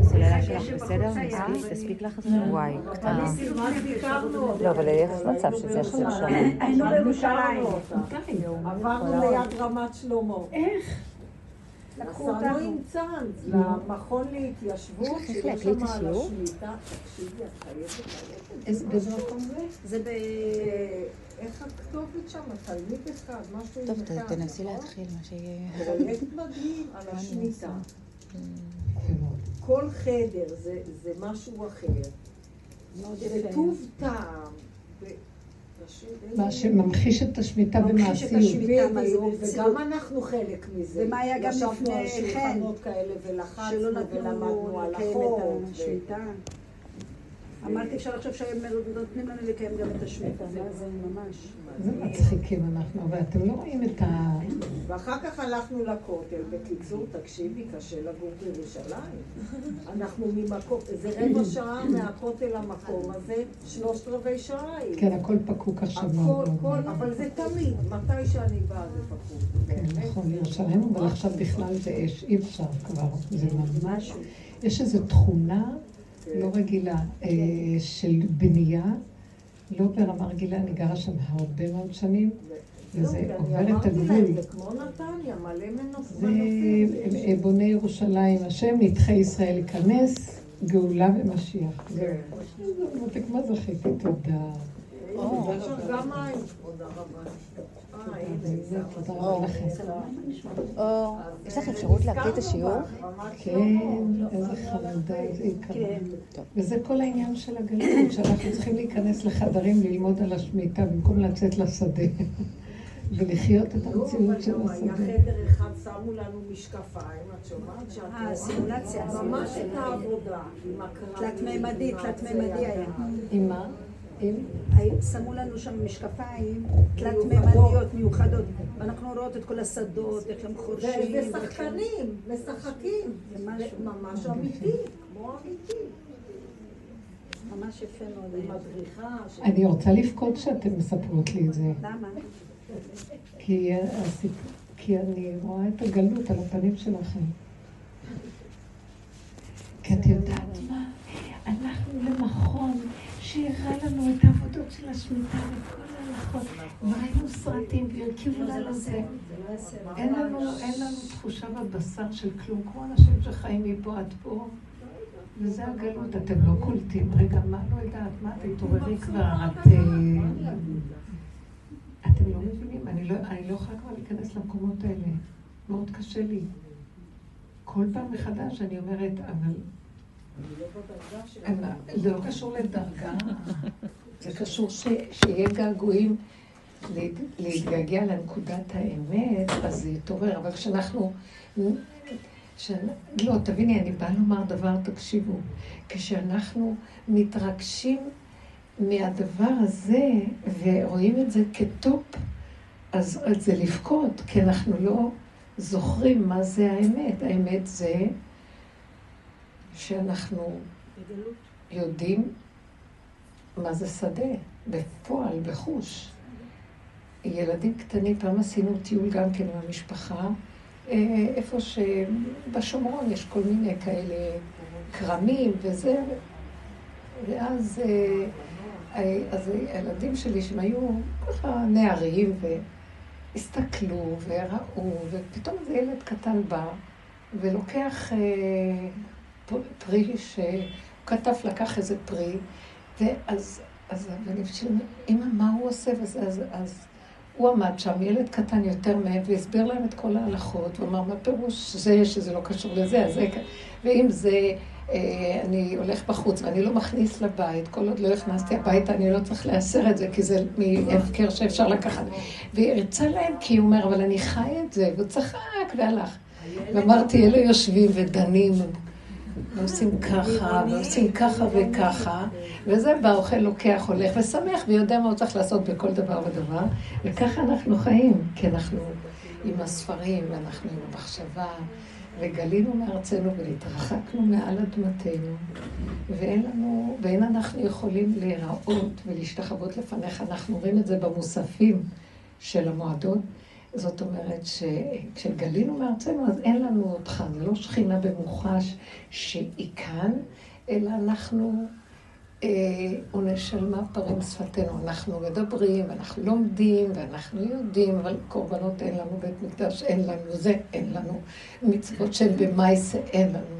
הסוללה שלך בסדר? מספיק? תספיק לך? וואי, קטנה. לא, אבל יש מצב שזה יחזיר שם. היינו בירושלים. עברנו ליד רמת שלמה. איך? לקחו אותנו. עם צאנז למכון להתיישבות, שיש להקליט שם את על השיעור? תקשיבי, את חייבת ללכת. זה? ב... אה, איך הכתובת שם? תלמיד אחד, משהו עם טוב, תנסי נכון? להתחיל מה שיהיה. פרויקט מדהים על אני השמיטה. כל חדר זה, זה משהו אחר. זה. טוב טעם. אין מה שממחיש את השמיטה ממחיש את במעשיות. השמיטה. וגם אנחנו חלק מזה. ומה היה גם ישבנו לפני על שולחנות כאלה ולחצנו ולמדנו על לקיים החוק. אמרתי, אפשר לחשוב שהם נותנים לנו לקיים גם את השמיטה, מה זה ממש. זה מצחיקים אנחנו, אבל אתם לא רואים את ה... ואחר כך הלכנו לכותל. בקיצור, תקשיבי, קשה לגור בירושלים. אנחנו ממקום, זה רבע שעה מהכותל למקום הזה, שלושת רבעי שעה. כן, הכל פקוק עכשיו הכל, מאוד. אבל זה תמיד, מתי שאני באה זה פקוד. כן, נכון, ירושלים, אבל עכשיו בכלל זה אש, אי אפשר כבר, זה ממש. יש איזו תכונה לא רגילה אה, של בנייה, לא ברמה רגילה, אני גרה שם הרבה מאוד שנים, וזה לא, עובר את הגבול. זה כמו נתניה, מלא מנופ- זה מנופים. אה, בוני ירושלים, השם נדחי ישראל ייכנס, גאולה ומשיח. זהו. מה זכיתי? תודה. תודה רבה. אה, יש לך אפשרות להקליט את השיעור? כן, איזה חמודה, איזה יקרה. כן. וזה כל העניין של הגלות, שאנחנו צריכים להיכנס לחדרים ללמוד על השמיטה במקום לצאת לשדה. ולחיות את לא, המציאות של היה השדה. חדר אחד, שמו לנו משקפיים, את שומעת? שאת אה, רואה סימולציה, ממש. את העבודה. תלת-ממדי, עם תלת-ממדי הזה, היה. עם מה? עם? שמו לנו שם משקפיים תלת-ממדיות מיוחדות, ואנחנו רואות את כל השדות, איך הם חורשים. ושחקנים, משחקים. זה ממש אמיתי, כמו אמיתי. ממש יפה מאוד. אני רוצה לבכות שאתן מספרות לי את זה. למה? כי, אני רואה את הגלות על הפנים שלכם. כי את יודעת מה? הלכנו למכון שהראה לנו את העבודות של השמיטה וכל ההלכות. וראינו סרטים והרכיבו לנו זה. אין לנו, תחושה בבשר של כלום, כמו אנשים שחיים מפה עד פה. וזה הגלות, אתם לא קולטים. רגע, מה לא יודעת? מה, תתעוררי כבר, את... אה, אתם לא מבינים, לא, אני לא יכולה כבר להיכנס למקומות האלה. מאוד קשה לי. כל פעם מחדש אני אומרת, אבל... זה לא קשור לדרגה, זה קשור שיהיה געגועים להת, להתגעגע לנקודת האמת, אז זה יתעורר. אבל כשאנחנו... לא, תביני, אני באה לומר דבר, תקשיבו. כשאנחנו מתרגשים מהדבר הזה ורואים את זה כטופ, אז זה לבכות, כי אנחנו לא זוכרים מה זה האמת. האמת זה שאנחנו יודעים מה זה שדה, בפועל, בחוש. ילדים קטנים, פעם עשינו טיול גם כן עם המשפחה, אה, איפה שבשומרון יש כל מיני כאלה כרמים וזה, ואז אה, אה, אז הילדים שלי, שהם היו ככה נערים, והסתכלו וראו, ופתאום איזה ילד קטן בא ולוקח פרי שהוא כתב, לקח איזה פרי, ואז אז הבנים אמא, מה הוא עושה? וזה, אז, אז הוא עמד שם, ילד קטן יותר מהם, והסביר להם את כל ההלכות, ואמר, מה פירוש זה שזה לא קשור לזה, אז זה... ואם זה, אה, אני הולך בחוץ ואני לא מכניס לבית, כל עוד לא הכנסתי הביתה, אני לא צריך להסר את זה, כי זה מהפקר שאפשר לקחת. והרצה להם, כי הוא אומר, אבל אני חי את זה, והוא צחק והלך. ואמרתי, אלה יושבים ודנים, ועושים ככה, ועושים ככה וככה, וזה בא, אוכל, לוקח, הולך, ושמח, ויודע מה הוא צריך לעשות בכל דבר ודבר, וככה אנחנו חיים, כי אנחנו עם הספרים, ואנחנו עם המחשבה, וגלינו מארצנו והתרחקנו מעל אדמתנו, ואין לנו, ואין אנחנו יכולים להיראות ולהשתחוות לפניך, אנחנו רואים את זה במוספים של המועדות, זאת אומרת שכשגלינו מארצנו, אז אין לנו אותך, זה לא שכינה במוחש שהיא כאן, אלא אנחנו אה, ונשלמה פרים שפתנו. אנחנו מדברים, ואנחנו לומדים, ואנחנו יודעים, אבל קורבנות אין לנו, בית מקדש אין לנו, זה אין לנו, מצוות שהן במייסה אין לנו,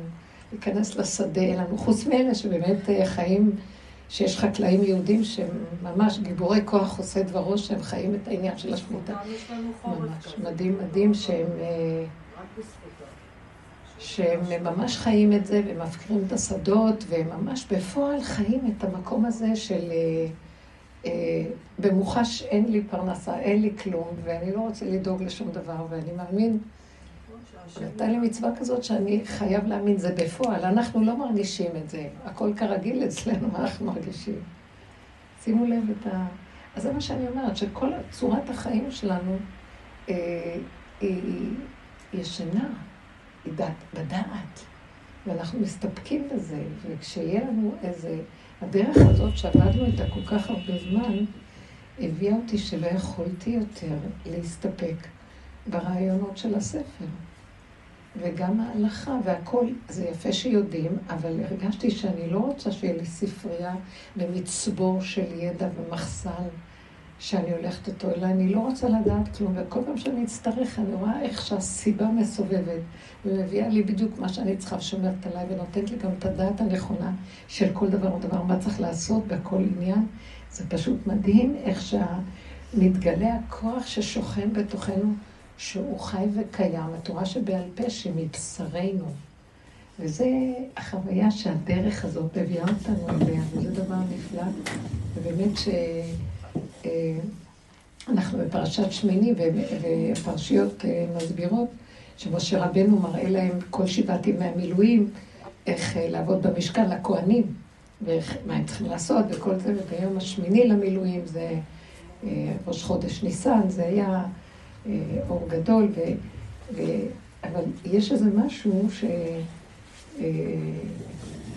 להיכנס לשדה אין לנו, חוץ מאלה שבאמת אה, חיים, שיש חקלאים יהודים שהם ממש גיבורי כוח עושה דברו, שהם חיים את העניין של השמותה. ממש מדהים מדהים שהם... אה, שהם ממש חיים את זה ומפקירים את השדות, והם ממש בפועל חיים את המקום הזה של... אה, אה, במוחש אין לי פרנסה, אין לי כלום, ואני לא רוצה לדאוג לשום דבר, ואני מאמין, הייתה לי מצווה כזאת שאני חייב להאמין, זה בפועל, אנחנו לא מרגישים את זה, הכל כרגיל אצלנו, מה אנחנו מרגישים? שימו לב את ה... אז זה מה שאני אומרת, שכל צורת החיים שלנו אה, היא ישנה. בדעת, בדעת. ואנחנו מסתפקים בזה, וכשיהיה לנו איזה... הדרך הזאת שעבדנו איתה כל כך הרבה זמן, הביאה אותי שלא יכולתי יותר להסתפק ברעיונות של הספר. וגם ההלכה והכל, זה יפה שיודעים, אבל הרגשתי שאני לא רוצה שיהיה לי ספרייה במצבור של ידע ומחסן. שאני הולכת איתו, אלא אני לא רוצה לדעת כלום, וכל פעם שאני אצטרך, אני רואה איך שהסיבה מסובבת, ומביאה לי בדיוק מה שאני צריכה, ושומרת עליי, ונותנת לי גם את הדעת הנכונה של כל דבר ודבר, מה צריך לעשות בכל עניין. זה פשוט מדהים איך שמתגלה הכוח ששוכן בתוכנו, שהוא חי וקיים, התורה שבעל פה שמבשרנו. וזה החוויה שהדרך הזאת מביאה אותנו אליה, וזה דבר נפלא. ובאמת ש... אה, בפרשת שמיני, והפרשיות אה, מסבירות שמשה רבנו מראה להם כל שבעת ימי המילואים, איך אה, לעבוד במשכן לכהנים, ומה הם צריכים לעשות וכל זה, וביום השמיני למילואים זה ראש חודש ניסן, זה היה אור גדול, ו, ו, אבל יש איזה משהו ש...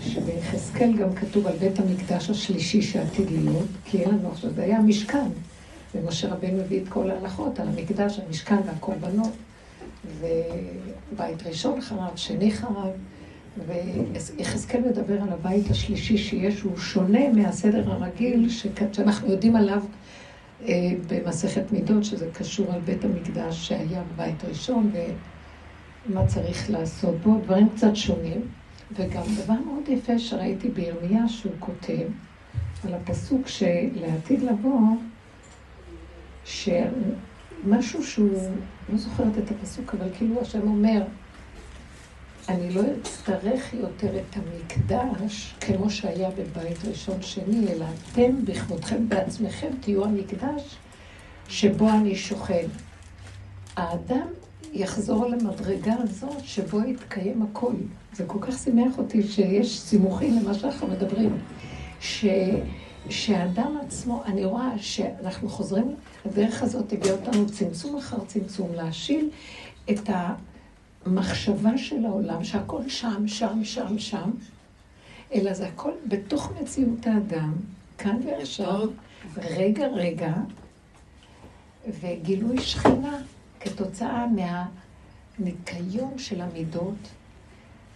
שביחזקאל גם כתוב על בית המקדש השלישי שעתיד להיות, כי אין לנו עכשיו, זה היה המשכן. ומשה רבנו הביא את כל ההלכות על המקדש, המשכן והקורבנות, ובית ראשון חרב, שני חרב, ויחזקאל מדבר על הבית השלישי שיש, הוא שונה מהסדר הרגיל שאנחנו יודעים עליו אה, במסכת מידות, שזה קשור על בית המקדש שהיה בבית ראשון, ומה צריך לעשות בו, דברים קצת שונים. וגם דבר מאוד יפה שראיתי בירמיה שהוא כותב, על הפסוק שלעתיד לבוא, שמשהו שהוא, לא זוכרת את הפסוק, אבל כאילו השם אומר, אני לא אצטרך יותר את המקדש כמו שהיה בבית ראשון שני, אלא אתם בכבודכם בעצמכם תהיו המקדש שבו אני שוכן. האדם יחזור למדרגה הזאת שבו יתקיים הכל. זה כל כך שימח אותי שיש סימוכים למה שאנחנו מדברים. ש... שהאדם עצמו, אני רואה שאנחנו חוזרים, הדרך הזאת הביאה אותנו צמצום אחר צמצום, להשיל את המחשבה של העולם, שהכל שם, שם, שם, שם, אלא זה הכל בתוך מציאות האדם, כאן ועכשיו, רגע, רגע, וגילוי שכינה. כתוצאה מהניקיון של המידות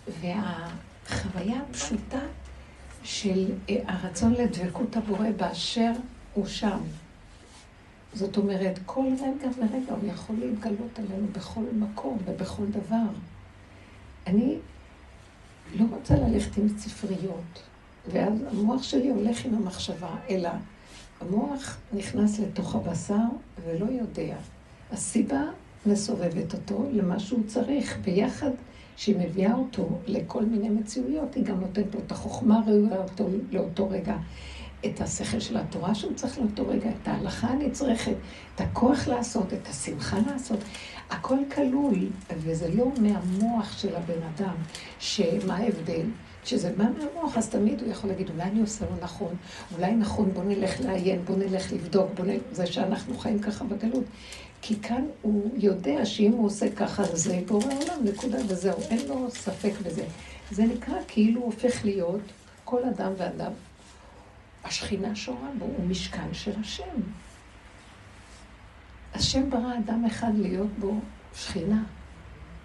והחוויה הפשוטה של אה, הרצון לדבקות הבורא באשר הוא שם. זאת אומרת, כל רגע ורגע הוא יכול להתגלות עלינו בכל מקום ובכל דבר. אני לא רוצה ללכת עם ספריות, ואז המוח שלי הולך עם המחשבה, אלא המוח נכנס לתוך הבשר ולא יודע. הסיבה מסובבת אותו למה שהוא צריך, ביחד שהיא מביאה אותו לכל מיני מציאויות, היא גם נותנת לו את החוכמה הראויה אותו לאותו רגע, את השכל של התורה שהוא צריך לאותו רגע, את ההלכה הנצרכת, את הכוח לעשות, את השמחה לעשות. הכל כלול, וזה לא מהמוח של הבן אדם, שמה ההבדל? כשזה בא מהמוח, אז תמיד הוא יכול להגיד, אולי אני עושה לא נכון, אולי נכון, בוא נלך לעיין, בוא נלך לבדוק, בוא נלך... זה שאנחנו חיים ככה בגלות. כי כאן הוא יודע שאם הוא עושה ככה, זה בורא עולם, נקודה, וזהו, אין לו ספק בזה. זה נקרא כאילו הוא הופך להיות כל אדם ואדם. השכינה שורה בו, הוא משכן של השם. השם ברא אדם אחד להיות בו שכינה,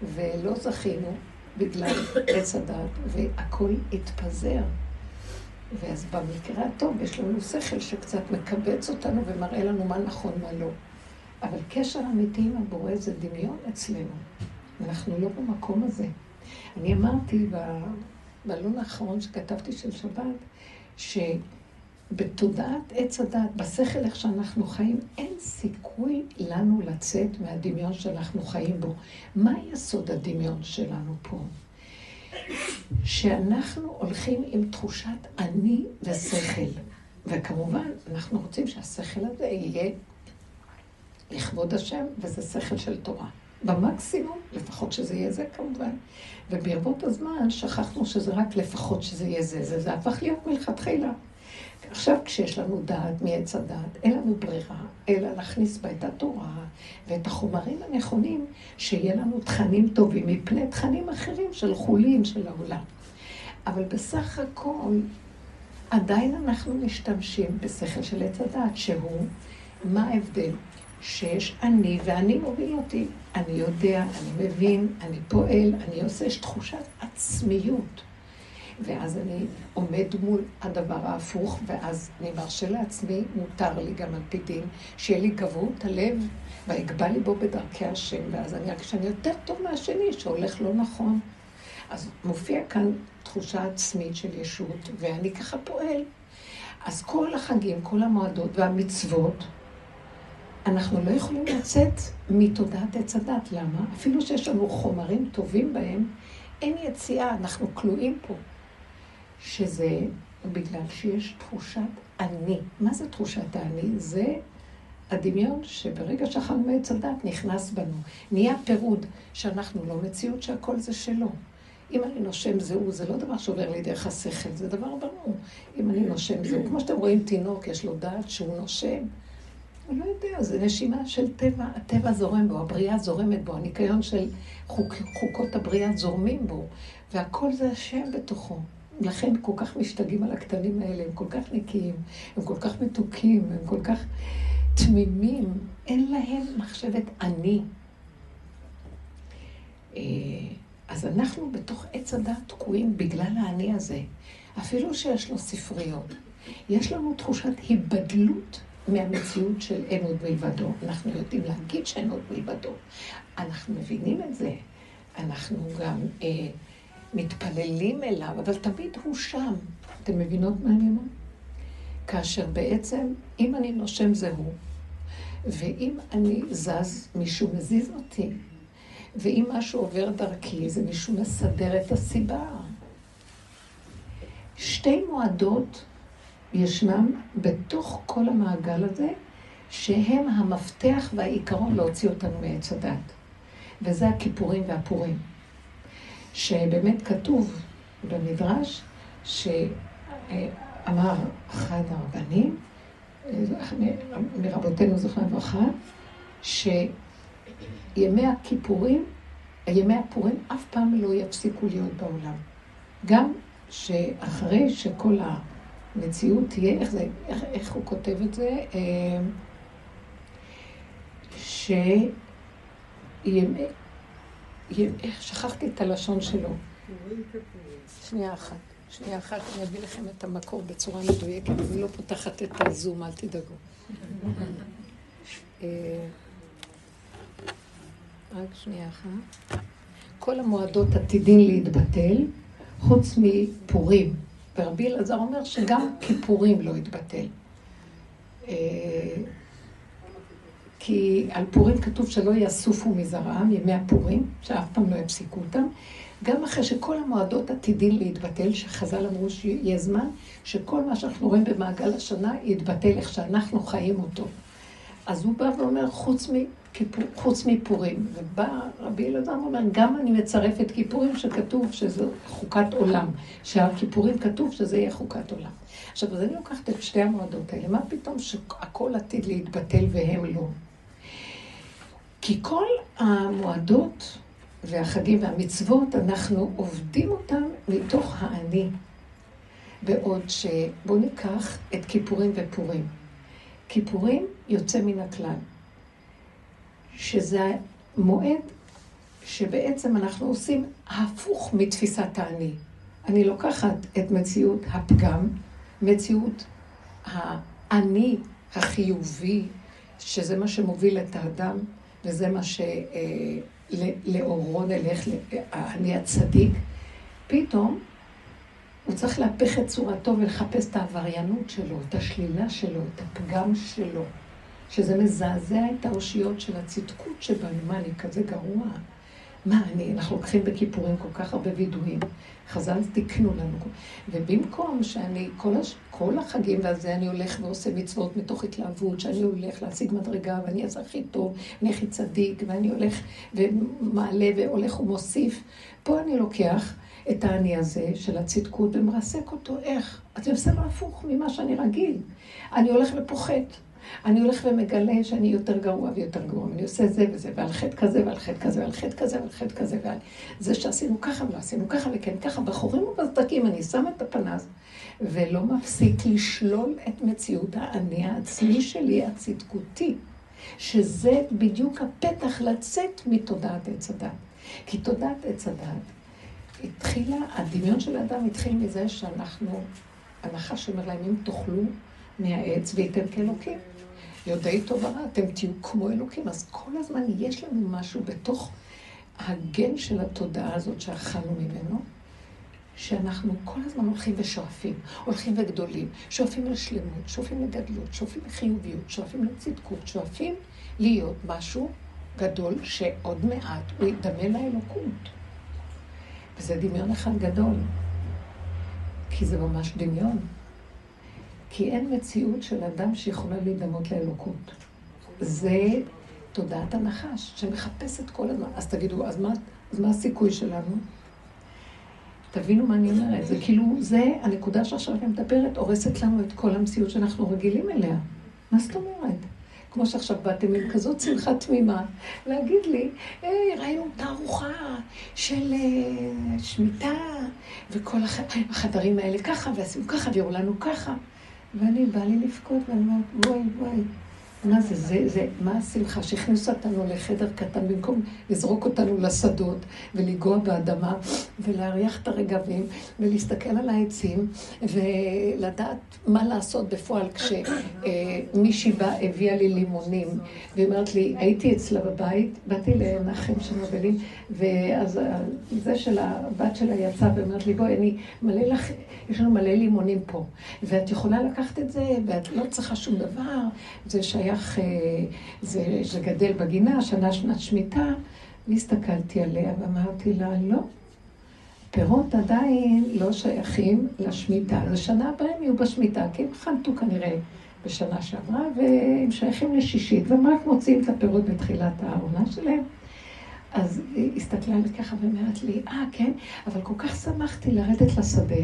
ולא זכינו בגלל עץ הדת, והכל התפזר. ואז במקרה הטוב יש לנו שכל שקצת מקבץ אותנו ומראה לנו מה נכון, מה לא. אבל קשר אמיתי עם הבורא זה דמיון אצלנו. אנחנו לא במקום הזה. אני אמרתי בעלון האחרון שכתבתי של שבת, שבתודעת עץ הדת, בשכל איך שאנחנו חיים, אין סיכוי לנו לצאת מהדמיון שאנחנו חיים בו. מה יסוד הדמיון שלנו פה? שאנחנו הולכים עם תחושת אני ושכל. וכמובן, אנחנו רוצים שהשכל הזה יהיה לכבוד השם, וזה שכל של תורה. במקסימום, לפחות שזה יהיה זה כמובן. וברבות הזמן שכחנו שזה רק לפחות שזה יהיה זה. זה, זה הפך להיות מלכתחילה. עכשיו, כשיש לנו דעת מעץ הדעת, אין לנו ברירה, אלא להכניס בה את התורה ואת החומרים הנכונים, שיהיה לנו תכנים טובים מפני תכנים אחרים של חולין של העולם. אבל בסך הכל, עדיין אנחנו משתמשים בשכל של עץ הדעת, שהוא, מה ההבדל? שיש אני, ואני מוביל אותי. אני יודע, אני מבין, אני פועל, אני עושה, יש תחושת עצמיות. ואז אני עומד מול הדבר ההפוך, ואז אני מרשה לעצמי, מותר לי גם על פי דין, שיהיה לי גבהות הלב, ואגבה ליבו בדרכי השם, ואז אני ארגיש שאני יותר טוב מהשני, שהולך לא נכון. אז מופיע כאן תחושה עצמית של ישות, ואני ככה פועל. אז כל החגים, כל המועדות והמצוות, אנחנו לא יכולים לצאת מתודעת עץ הדת. למה? אפילו שיש לנו חומרים טובים בהם, אין יציאה, אנחנו כלואים פה. שזה בגלל שיש תחושת אני. מה זה תחושת האני? זה הדמיון שברגע שאכלנו מעץ הדת נכנס בנו. נהיה פירוד שאנחנו לא מציאות שהכל זה שלו. אם אני נושם זהו, זה לא דבר שעובר לי דרך השכל, זה דבר ברור. אם אני נושם זהו, כמו שאתם רואים תינוק, יש לו דעת שהוא נושם. הוא לא יודע, זה נשימה של טבע, הטבע זורם בו, הבריאה זורמת בו, הניקיון של חוק, חוקות הבריאה זורמים בו, והכל זה השם בתוכו. לכן כל כך משתגעים על הקטנים האלה, הם כל כך נקיים, הם כל כך מתוקים, הם כל כך תמימים, אין להם מחשבת אני. אה, אז אנחנו בתוך עץ הדת תקועים בגלל האני הזה. אפילו שיש לו ספריות, יש לנו תחושת היבדלות מהמציאות של אין עוד מלבדו. אנחנו יודעים להגיד שאין עוד מלבדו. אנחנו מבינים את זה. אנחנו גם אה, מתפללים אליו, אבל תמיד הוא שם. אתם מבינות מה אני אומר? כאשר בעצם, אם אני נושם זה הוא, ואם אני זז, מישהו מזיז אותי, ואם משהו עובר דרכי, זה מישהו מסדר את הסיבה. שתי מועדות ישנם בתוך כל המעגל הזה, שהם המפתח והעיקרון להוציא אותנו מעץ הדת. וזה הכיפורים והפורים. שבאמת כתוב במדרש, שאמר אחד הרבנים, מרבותינו זכרם לברכה, שימי הכיפורים, ימי הפורים אף פעם לא יפסיקו להיות בעולם. גם שאחרי שכל המציאות תהיה, איך, זה, איך, איך הוא כותב את זה? אה, שימי איך שכחתי את הלשון שלו. שנייה אחת, שנייה אחת, אני אביא לכם את המקור בצורה מדויקת, אני לא פותחת את הזום, אל תדאגו. אה, רק שנייה אחת. כל המועדות עתידין להתבטל, חוץ מפורים. ורבי אלעזר אומר שגם כיפורים לא יתבטל. כי על פורים כתוב שלא יאסופו מזרעם, ימי הפורים, שאף פעם לא יפסיקו אותם. גם אחרי שכל המועדות עתידים להתבטל, שחז"ל אמרו שיהיה זמן, שכל מה שאנחנו רואים במעגל השנה יתבטל איך שאנחנו חיים אותו. אז הוא בא ואומר, חוץ, מכיפור, חוץ מפורים, ובא רבי אלעזר ואומר, גם אני מצרף את כיפורים שכתוב שזה חוקת עולם, שהכיפורים כתוב שזה יהיה חוקת עולם. עכשיו, אז אני לוקחת את שתי המועדות האלה, מה פתאום שהכל עתיד להתבטל והם לא? כי כל המועדות והחגים והמצוות, אנחנו עובדים אותם מתוך האני. בעוד שבואו ניקח את כיפורים ופורים. כיפורים יוצא מן הכלל. שזה מועד שבעצם אנחנו עושים הפוך מתפיסת האני. אני לוקחת את מציאות הפגם, מציאות האני החיובי, שזה מה שמוביל את האדם, וזה מה שלאורו נלך, האני הצדיק. פתאום הוא צריך להפך את צורתו ולחפש את העבריינות שלו, את השלילה שלו, את הפגם שלו, שזה מזעזע את האושיות של הצדקות שבנו. מה, אני כזה גרוע? מה אני, אנחנו לוקחים בכיפורים כל כך הרבה וידויים. חז"ל תיקנו לנו. ובמקום שאני, כל, הש, כל החגים והזה, אני הולך ועושה מצוות מתוך התלהבות, שאני הולך להשיג מדרגה, ואני אעשה הכי טוב, אני הכי צדיק, ואני הולך ומעלה והולך ומוסיף. פה אני לוקח את האני הזה של הצדקות ומרסק אותו. איך? אז עושה לו הפוך ממה שאני רגיל. אני הולך ופוחת. אני הולך ומגלה שאני יותר גרוע ויותר גרוע, אני עושה זה וזה, ועל חטא כזה ועל חטא כזה ועל חטא כזה ועל חטא כזה ועל זה שעשינו ככה ולא עשינו ככה וכן ככה, בחורים ובסדקים אני שם את הפנס ולא מפסיק לשלול את מציאות האני העצמי שלי, הצדקותי, שזה בדיוק הפתח לצאת מתודעת עץ הדת. כי תודעת עץ הדת התחילה, הדמיון של האדם התחיל מזה שאנחנו, הנחש אומר להם, אם תאכלו מהעץ וייתן כאלוקים. יודעי טוב ורע, אתם תהיו כמו אלוקים. אז כל הזמן יש לנו משהו בתוך הגן של התודעה הזאת שאכלנו ממנו, שאנחנו כל הזמן הולכים ושואפים, הולכים וגדולים, שואפים לשלמות, שואפים לגדלות, שואפים לחיוביות, שואפים לצדקות, שואפים להיות משהו גדול שעוד מעט הוא ידמה לאלוקות. וזה דמיון אחד גדול, כי זה ממש דמיון. כי אין מציאות של אדם שיכולה להידמות לאלוקות. זה תודעת הנחש, שמחפשת כל הזמן. אז תגידו, אז מה, אז מה הסיכוי שלנו? תבינו מה אני אומרת. זה כאילו, זה הנקודה שעכשיו אני מדברת, הורסת לנו את כל המציאות שאנחנו רגילים אליה. מה זאת אומרת? כמו שעכשיו באתם עם כזאת שמחה תמימה, להגיד לי, היי, ראינו תערוכה של uh, שמיטה, וכל החדרים האלה ככה, ועשינו ככה, והראו לנו ככה. ואני, בא לי לבכות, ואני אומרת, וואי, וואי, מה זה, זה, זה, מה השמחה? שהכניס אותנו לחדר קטן במקום לזרוק אותנו לשדות ולגוע באדמה ולהריח את הרגבים ולהסתכל על העצים ולדעת מה לעשות בפועל כשמישהי באה, הביאה לי לימונים והיא אומרת לי, הייתי אצלה בבית, באתי לנחם שנובלים ואז זה של הבת שלה יצאה ואומרת לי, בואי, אני מלא לך, יש לנו מלא לימונים פה. ואת יכולה לקחת את זה ואת לא צריכה שום דבר, זה שהיה שייך, אה, זה, זה גדל בגינה, שנה שנת שמיטה, והסתכלתי עליה ואמרתי לה, לא, פירות עדיין לא שייכים לשמיטה. אז השנה הבאה הם יהיו בשמיטה, כי הם חנתו כנראה בשנה שעברה, והם שייכים לשישית, והם רק מוציאים את הפירות בתחילת העונה שלהם. אז היא הסתכלה עליי ככה ואומרת לי, אה, כן, אבל כל כך שמחתי לרדת לשדה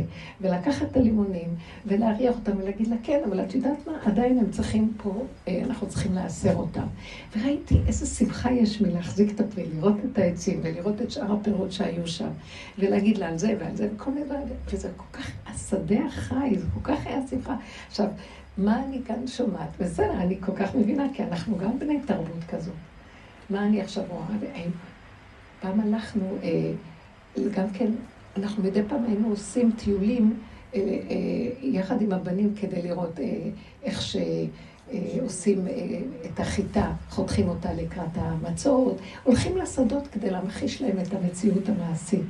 ולקחת את הלימונים ולהריח אותם ולהגיד לה, כן, אבל את יודעת מה, עדיין הם צריכים פה, אה, אנחנו צריכים לאסר אותם. וראיתי איזה שמחה יש מלהחזיק את הפרי, לראות את העצים ולראות את שאר הפירות שהיו שם, ולהגיד לה על זה ועל זה וכל מיני דברים, וזה כל כך, השדה החי, זה כל כך היה שמחה. עכשיו, מה אני כאן שומעת? בסדר, אני כל כך מבינה, כי אנחנו גם בני תרבות כזו. מה אני עכשיו רואה? פעם הלכנו, אה, גם כן, אנחנו מדי פעם היינו עושים טיולים אה, אה, יחד עם הבנים כדי לראות איך שעושים את החיטה, חותכים אותה לקראת המצות, הולכים לשדות כדי להמחיש להם את המציאות המעשית.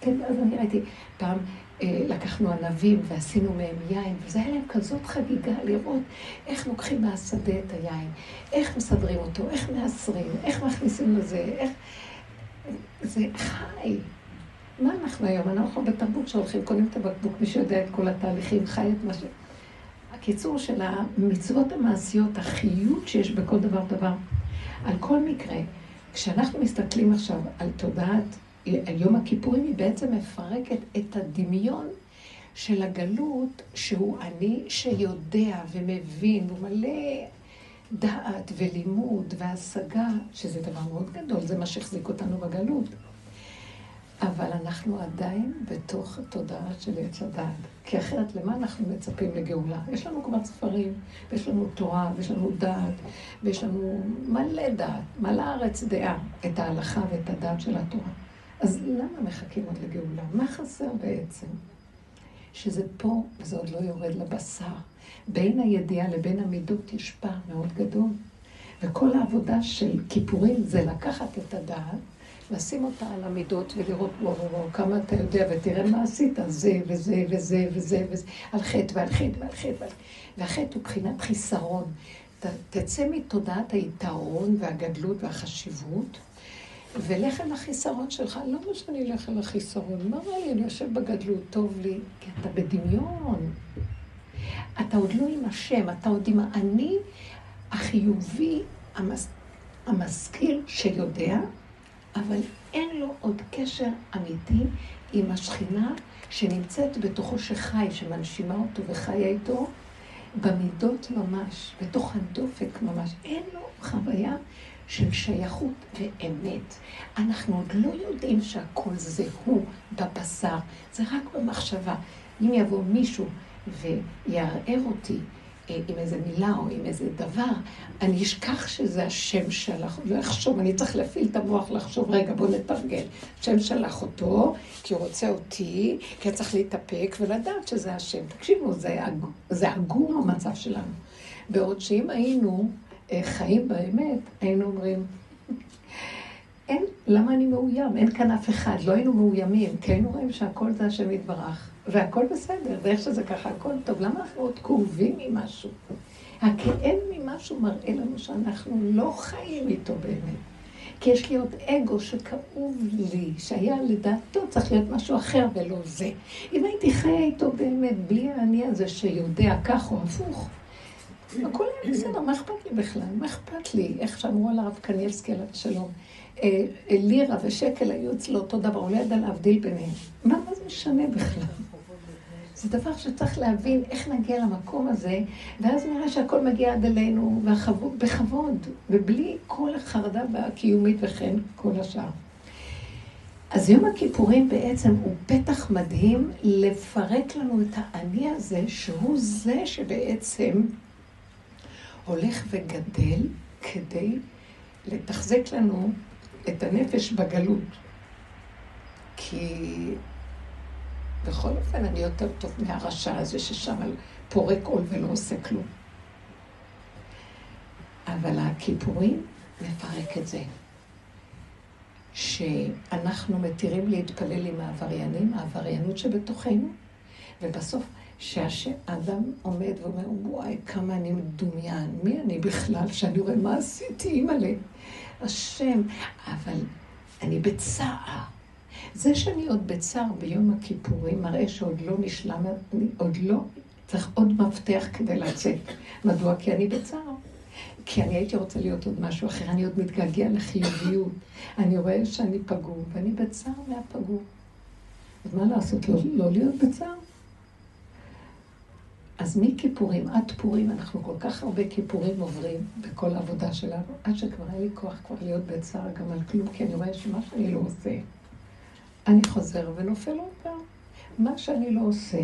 כן, אז אני ראיתי, פעם לקחנו ענבים ועשינו מהם יין, וזה היה להם כזאת חגיגה לראות איך לוקחים מהשדה את היין, איך מסדרים אותו, איך מעשרים, איך מכניסים לזה, איך... זה חי. מה אנחנו היום? אנחנו בתרבות שהולכים, קונים את הבקבוק, מי שיודע את כל התהליכים, חי את מה ש... הקיצור של המצוות המעשיות, החיות שיש בכל דבר דבר. על כל מקרה, כשאנחנו מסתכלים עכשיו על תודעת, על יום הכיפורים, היא בעצם מפרקת את הדמיון של הגלות, שהוא אני שיודע ומבין, והוא מלא דעת ולימוד והשגה, שזה דבר מאוד גדול, זה מה שהחזיק אותנו בגלות. אבל אנחנו עדיין בתוך התודעה של עץ הדעת. כי אחרת, למה אנחנו מצפים לגאולה? יש לנו כבר ספרים, ויש לנו תורה, ויש לנו דעת, ויש לנו מלא דעת, מלא ארץ דעה, את ההלכה ואת הדעת של התורה. אז למה מחכים עוד לגאולה? מה חסר בעצם? שזה פה, וזה עוד לא יורד לבשר. בין הידיעה לבין המידות יש פער מאוד גדול. וכל העבודה של כיפורים זה לקחת את הדעת לשים אותה על המידות ולראות, וואו, וואו, כמה אתה יודע, ותראה מה עשית, זה וזה וזה וזה וזה, על חטא ועל חטא ועל חטא ועל חטא. והחטא הוא בחינת חיסרון. ת, תצא מתודעת היתרון והגדלות והחשיבות, ולך אל החיסרון שלך. למה שאני אלך אל החיסרון? מה רע לי? אני יושב בגדלות, טוב לי, כי אתה בדמיון. אתה עוד לא עם השם, אתה עוד עם האני החיובי, המס... המשכיל שיודע, אבל אין לו עוד קשר אמיתי עם השכינה שנמצאת בתוכו שחי, שמנשימה אותו וחיה איתו, במידות ממש, בתוך הדופק ממש. אין לו חוויה של שייכות ואמת. אנחנו עוד לא יודעים שהכל זה הוא בבשר, זה רק במחשבה. אם יבוא מישהו ויערער אותי עם איזה מילה או עם איזה דבר, אני אשכח שזה השם שלח, לא אחשוב, אני צריך להפעיל את המוח לחשוב, רגע, בוא נתרגל. השם שלח אותו, כי הוא רוצה אותי, כי אני צריך להתאפק ולדעת שזה השם. תקשיבו, זה עגום המצב שלנו. בעוד שאם היינו אה, חיים באמת, היינו אומרים, אין, למה אני מאוים? אין כאן אף אחד, לא היינו מאוימים, כי היינו רואים שהכל זה השם יתברך. והכל בסדר, ואיך שזה ככה, הכל טוב. למה אנחנו עוד כאובים ממשהו? הכאב ממשהו מראה לנו שאנחנו לא חיים איתו באמת. כי יש לי עוד אגו שכאוב לי, שהיה לדעתו צריך להיות משהו אחר ולא זה. אם הייתי חיה איתו באמת, בלי האני הזה שיודע כך או הפוך, הכל היה בסדר, מה אכפת לי בכלל? מה אכפת לי? איך שאמרו על הרב קניאלסקי עליו שלום. אה, אה, לירה ושקל היו אצלו אותו דבר, הוא לא ידע להבדיל ביניהם. מה, מה זה משנה בכלל? זה דבר שצריך להבין איך נגיע למקום הזה, ואז נראה שהכל מגיע עד אלינו, בכבוד, ובלי כל החרדה הקיומית וכן כל השאר. אז יום הכיפורים בעצם הוא פתח מדהים לפרק לנו את האני הזה, שהוא זה שבעצם הולך וגדל כדי לתחזק לנו את הנפש בגלות. כי בכל אופן, אני יותר טוב מהרשע הזה ששם פורק עול ולא עושה כלום. אבל הכיפורים מפרק את זה. שאנחנו מתירים להתפלל עם העבריינים, העבריינות שבתוכנו, ובסוף, שהאדם עומד ואומר, וואי, כמה אני מדומיין, מי אני בכלל, שאני רואה מה עשיתי, אימא'לה, השם, אבל אני בצער. זה שאני עוד בצער ביום הכיפורים מראה שעוד לא נשלם, עוד לא, צריך עוד מפתח כדי לצאת. מדוע? כי אני בצער. כי אני הייתי רוצה להיות עוד משהו אחר, אני עוד מתגעגע לחיוביות. אני רואה שאני פגום, ואני בצער מהפגום. אז מה לעשות, לא, לא להיות בצער? אז מכיפורים עד פורים, אנחנו כל כך הרבה כיפורים עוברים בכל העבודה שלנו, עד שכבר אין לי כוח כבר להיות בצער גם על כלום, כי אני רואה שמה שאני לא עושה, אני חוזר ונופל עוד פעם. מה שאני לא עושה,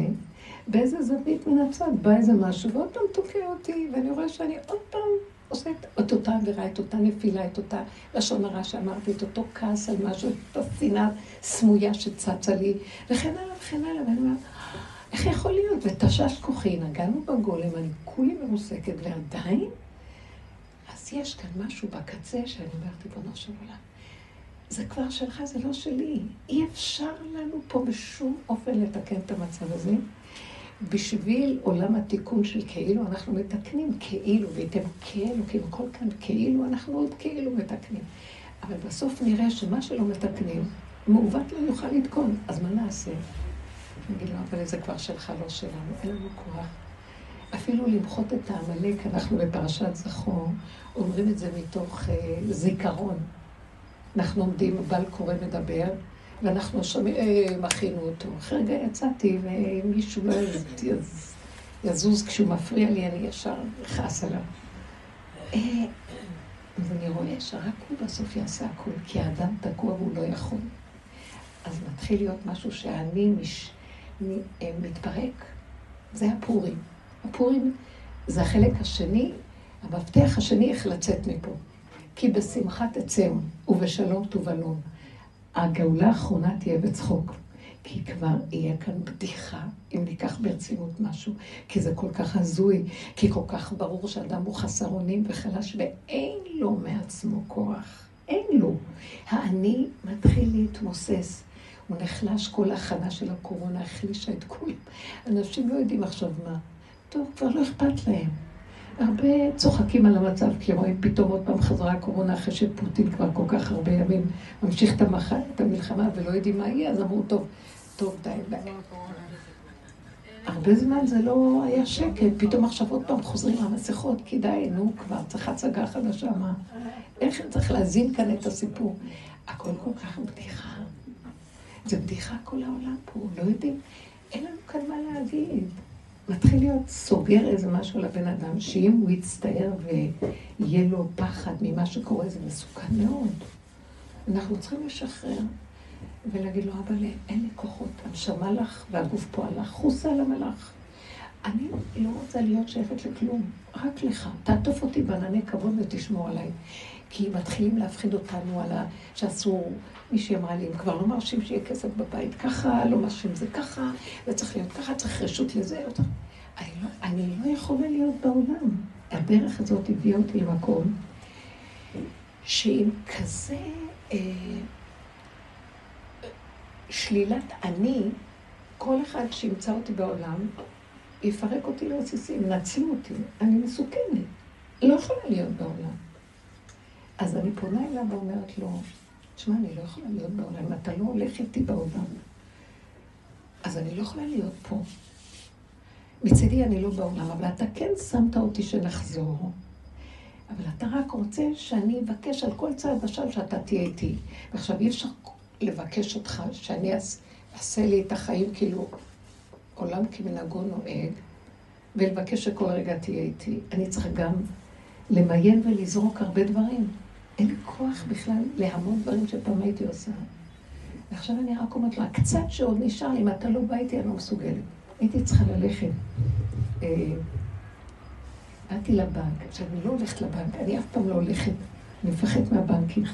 באיזה זווית מן הצד בא איזה משהו, ועוד פעם תוקע אותי, ואני רואה שאני עוד פעם עושה את אותה עבירה, את אותה נפילה, את אותה לשון הרע שאמרתי, את אותו כעס על משהו, את אותה שנאה סמויה שצצה לי, וכן הלאה וכן הלאה, ואני אומרת, איך יכול להיות? ותשש כוחי, נגענו בגולם, אני כולי מרוסקת, ועדיין, אז יש כאן משהו בקצה שאני אומרת, ריבונו של עולם. זה כבר שלך, זה לא שלי. אי אפשר לנו פה בשום אופן לתקן את המצב הזה. בשביל עולם התיקון של כאילו, אנחנו מתקנים כאילו, וייתם כאילו, כאילו, הכל כאן כאילו, אנחנו עוד כאילו מתקנים. אבל בסוף נראה שמה שלא מתקנים, מעוות לא יוכל לתקון. אז מה נעשה? נגיד לו, אבל זה כבר שלך, לא שלנו, אין לנו כוח. אפילו למחות את העמלק, אנחנו בפרשת זכור, אומרים את זה מתוך אה, זיכרון. אנחנו עומדים, בעל קורא מדבר, ואנחנו שומעים, אה, מכינו אותו. אחרי רגע יצאתי, ומישהו לא יז, יזוז כשהוא מפריע לי, אני ישר אכעס עליו. אה, אז אני רואה שרק הוא בסוף יעשה הכול, כי האדם תקוע והוא לא יכול. אז מתחיל להיות משהו שאני מש... אה, מתפרק. זה הפורים. הפורים זה החלק השני, המפתח השני איך לצאת מפה. כי בשמחה תצאו, ובשלום תובלון. הגאולה האחרונה תהיה בצחוק. כי כבר יהיה כאן בדיחה, אם ניקח ברצינות משהו, כי זה כל כך הזוי, כי כל כך ברור שאדם הוא חסר אונים וחלש, ואין לו מעצמו כוח. אין לו. האני מתחיל להתמוסס. הוא נחלש, כל ההכנה של הקורונה החלישה את כולם. אנשים לא יודעים עכשיו מה. טוב, כבר לא אכפת להם. הרבה צוחקים על המצב, כי רואים פתאום עוד פעם חזרה הקורונה אחרי שפוטין כבר כל כך הרבה ימים ממשיך את, המח... את המלחמה ולא יודעים מה יהיה, אז אמרו, טוב, טוב, די, די. הרבה זמן זה לא היה שקט, פתאום עכשיו עוד פעם חוזרים המסכות, כדאי, נו כבר, צריך הצגה חדשה, מה? איך צריך להזין כאן את הסיפור? הכל כל כך בדיחה. זה בדיחה כל העולם פה, לא יודעים, אין לנו כאן מה להגיד. מתחיל להיות סוגר איזה משהו לבן אדם, שאם הוא יצטער ויהיה לו פחד ממה שקורה, זה מסוכן מאוד. אנחנו צריכים לשחרר ולהגיד לו, אבל אין לי כוחות, הנשמה לך והגוף פה הלך, חוסה על המלאך. אני לא רוצה להיות שייכת לכלום, רק לך. תעטוף אותי בענני כבוד ותשמור עליי. כי מתחילים להפחיד אותנו על ה... שאסור, מישהי אמרה לי, הם כבר לא מרשים שיהיה כסף בבית ככה, לא מרשים זה ככה, זה צריך להיות ככה, צריך רשות לזה. אני לא, אני לא יכולה להיות בעולם. הדרך הזאת הביאה אותי למקום שעם כזה אה, שלילת אני, כל אחד שימצא אותי בעולם, יפרק אותי לרסיסים, נצלו אותי, אני מסוכנת, לא יכולה להיות בעולם. אז אני פונה אליו ואומרת לו, תשמע, אני לא יכולה להיות בעולם, אתה לא הולך איתי בעולם. אז אני לא יכולה להיות פה. מצידי אני לא בעולם, אבל אתה כן שמת אותי שנחזור. אבל אתה רק רוצה שאני אבקש על כל צעד ושל שאתה תהיה איתי. ועכשיו אי אפשר לבקש אותך שאני אעשה לי את החיים כאילו עולם כמנהגו נוהג, ולבקש שכל רגע תהיה איתי. אני צריכה גם למיין ולזרוק הרבה דברים. אין לי כוח בכלל להמון דברים שפעם הייתי עושה. ועכשיו אני רק אומרת לו, הקצת שעוד נשאר לי, אם אתה לא בא איתי, אני לא מסוגלת. הייתי צריכה ללכת. אה, באתי לבנק, עכשיו אני לא הולכת לבנק, אני אף פעם לא הולכת, אני מפחדת מהבנקים,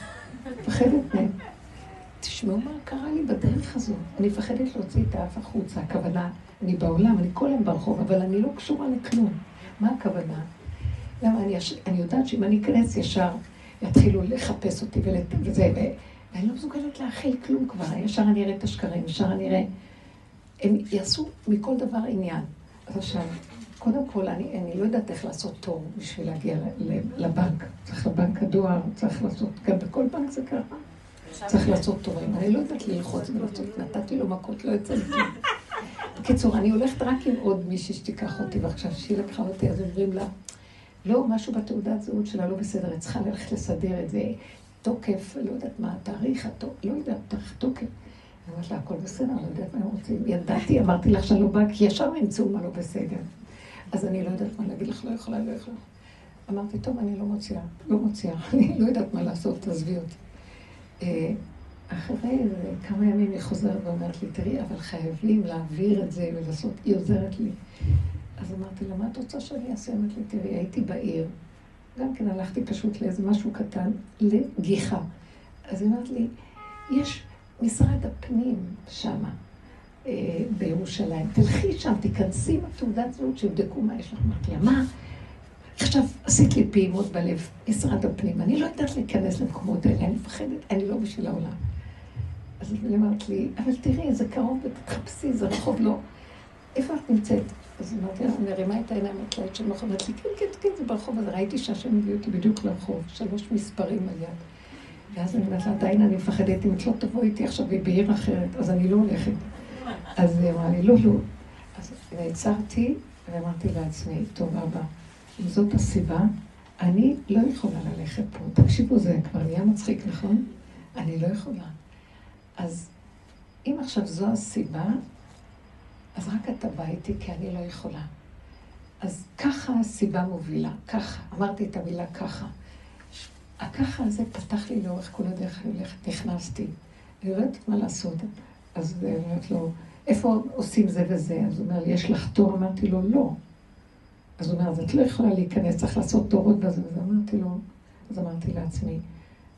מפחדת מהם. תשמעו מה קרה לי בדרך הזאת. אני מפחדת להוציא את האף החוצה. הכוונה, אני בעולם, אני כל היום ברחוב, אבל אני לא קשורה לכלום. מה הכוונה? למה אני, אני יודעת שאם אני אכנס ישר, יתחילו לחפש אותי וזה, ואני לא מסוגלת להכיל כלום כבר. ישר אני אראה את השקרים, ישר אני אראה... הם יעשו מכל דבר עניין. אז עכשיו, קודם כל, אני, אני לא יודעת איך לעשות תור בשביל להגיע לבנק. צריך לבנק הדואר, צריך לעשות, גם בכל בנק זה ככה. צריך לעשות תורים. אני לא יודעת ללחוץ ולעשות, נתתי לו מכות, לא יוצא לי. בקיצור, אני הולכת רק עם עוד מישהי שתיקח אותי, ועכשיו שהיא לקחה אותי, אז אומרים לה, לא, משהו בתעודת זהות שלה לא בסדר, היא צריכה ללכת לסדר את זה, תוקף, לא יודעת מה התאריך, לא יודעת, תאריך תוקף. אני אומרת לה, הכל בסדר, אני לא יודעת מה הם רוצים. ידעתי, אמרתי לך שאני לא באה, כי ישר ימצאו מה לא בסדר. אז אני לא יודעת מה להגיד לך, לא יכולה, לא יכולה. אמרתי, טוב, אני לא מוציאה, לא מוציאה, אני לא יודעת מה לעשות, תעזבי אותי. אה, אחרי כמה ימים היא חוזרת ואומרת לי, תראי, אבל חייבים להעביר את זה ולעשות, היא עוזרת לי. אז אמרתי לה, מה את רוצה שאני אעשה? אמרתי לי, תראי, הייתי בעיר, גם כן הלכתי פשוט לאיזה משהו קטן, לגיחה. אז היא אמרת לי, יש משרד הפנים שמה, אה, בירושלים, תלכי שם, תיכנסי עם התעודת זהות, שיבדקו מה יש לך. אמרתי לה, מה? עכשיו, עשית לי פעימות בלב, משרד הפנים. אני לא יודעת להיכנס למקומות האלה, אני מפחדת, אני לא בשביל העולם. אז היא אמרת לי, אבל תראי, זה קרוב ותחפשי, זה רחוב לא. איפה את נמצאת? אז אמרתי אני מרימה את העיניים, לא של מחר, אמרתי כן, כן, כן, זה ברחוב הזה. ראיתי שהשם הביא אותי בדיוק לרחוב, שלוש מספרים על יד. ואז אני אומרת לה, עדיין אני מפחדת, אם את לא תבוא איתי עכשיו, היא בעיר אחרת, אז אני לא הולכת. אז היא אמרה לי, לא, לא. אז נעצרתי ואמרתי לעצמי, טוב, אבא, אם זאת הסיבה, אני לא יכולה ללכת פה. תקשיבו, זה כבר נהיה מצחיק, נכון? אני לא יכולה. אז אם עכשיו זו הסיבה, אז רק אתה בא איתי, כי אני לא יכולה. אז ככה הסיבה מובילה, ככה. אמרתי את המילה ככה. הככה הזה פתח לי לאורך כל הדרך נכנסתי. אני יודעת מה לעשות. אז אני אומרת לו, איפה עושים זה וזה? אז הוא אומר יש לך תור? אמרתי לו, לא. אז הוא אומר, אז את לא יכולה להיכנס, צריך לעשות תורות בזה. אז אמרתי לו, אז אמרתי לעצמי,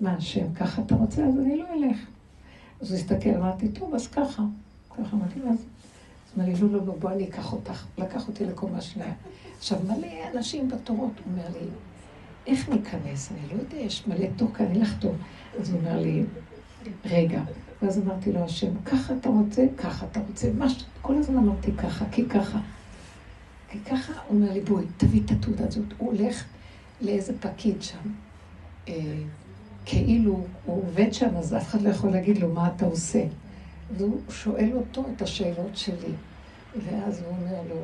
מה השם, ככה אתה רוצה? אז אני לא אלך. אז הוא הסתכל, אמרתי, טוב, אז ככה. ככה אמרתי לו, אז... אמר לי, לא, לא, לא, בוא אני אקח אותך. לקח אותי לקומה שנייה. עכשיו, מלא אנשים בתורות, הוא אומר לי, איך ניכנס? אני לא יודע, יש מלא תור כאן, אין לך תור. אז הוא אומר לי, רגע. ואז אמרתי לו, השם, ככה אתה רוצה, ככה אתה רוצה. מה ש... כל הזמן אמרתי ככה, כי ככה. כי ככה, הוא אומר לי, בואי, תביא את התעודה הזאת. הוא הולך לאיזה פקיד שם. אה, כאילו הוא עובד שם, אז אף אחד לא יכול להגיד לו מה אתה עושה. והוא שואל אותו את השאלות שלי. ואז הוא אומר לו,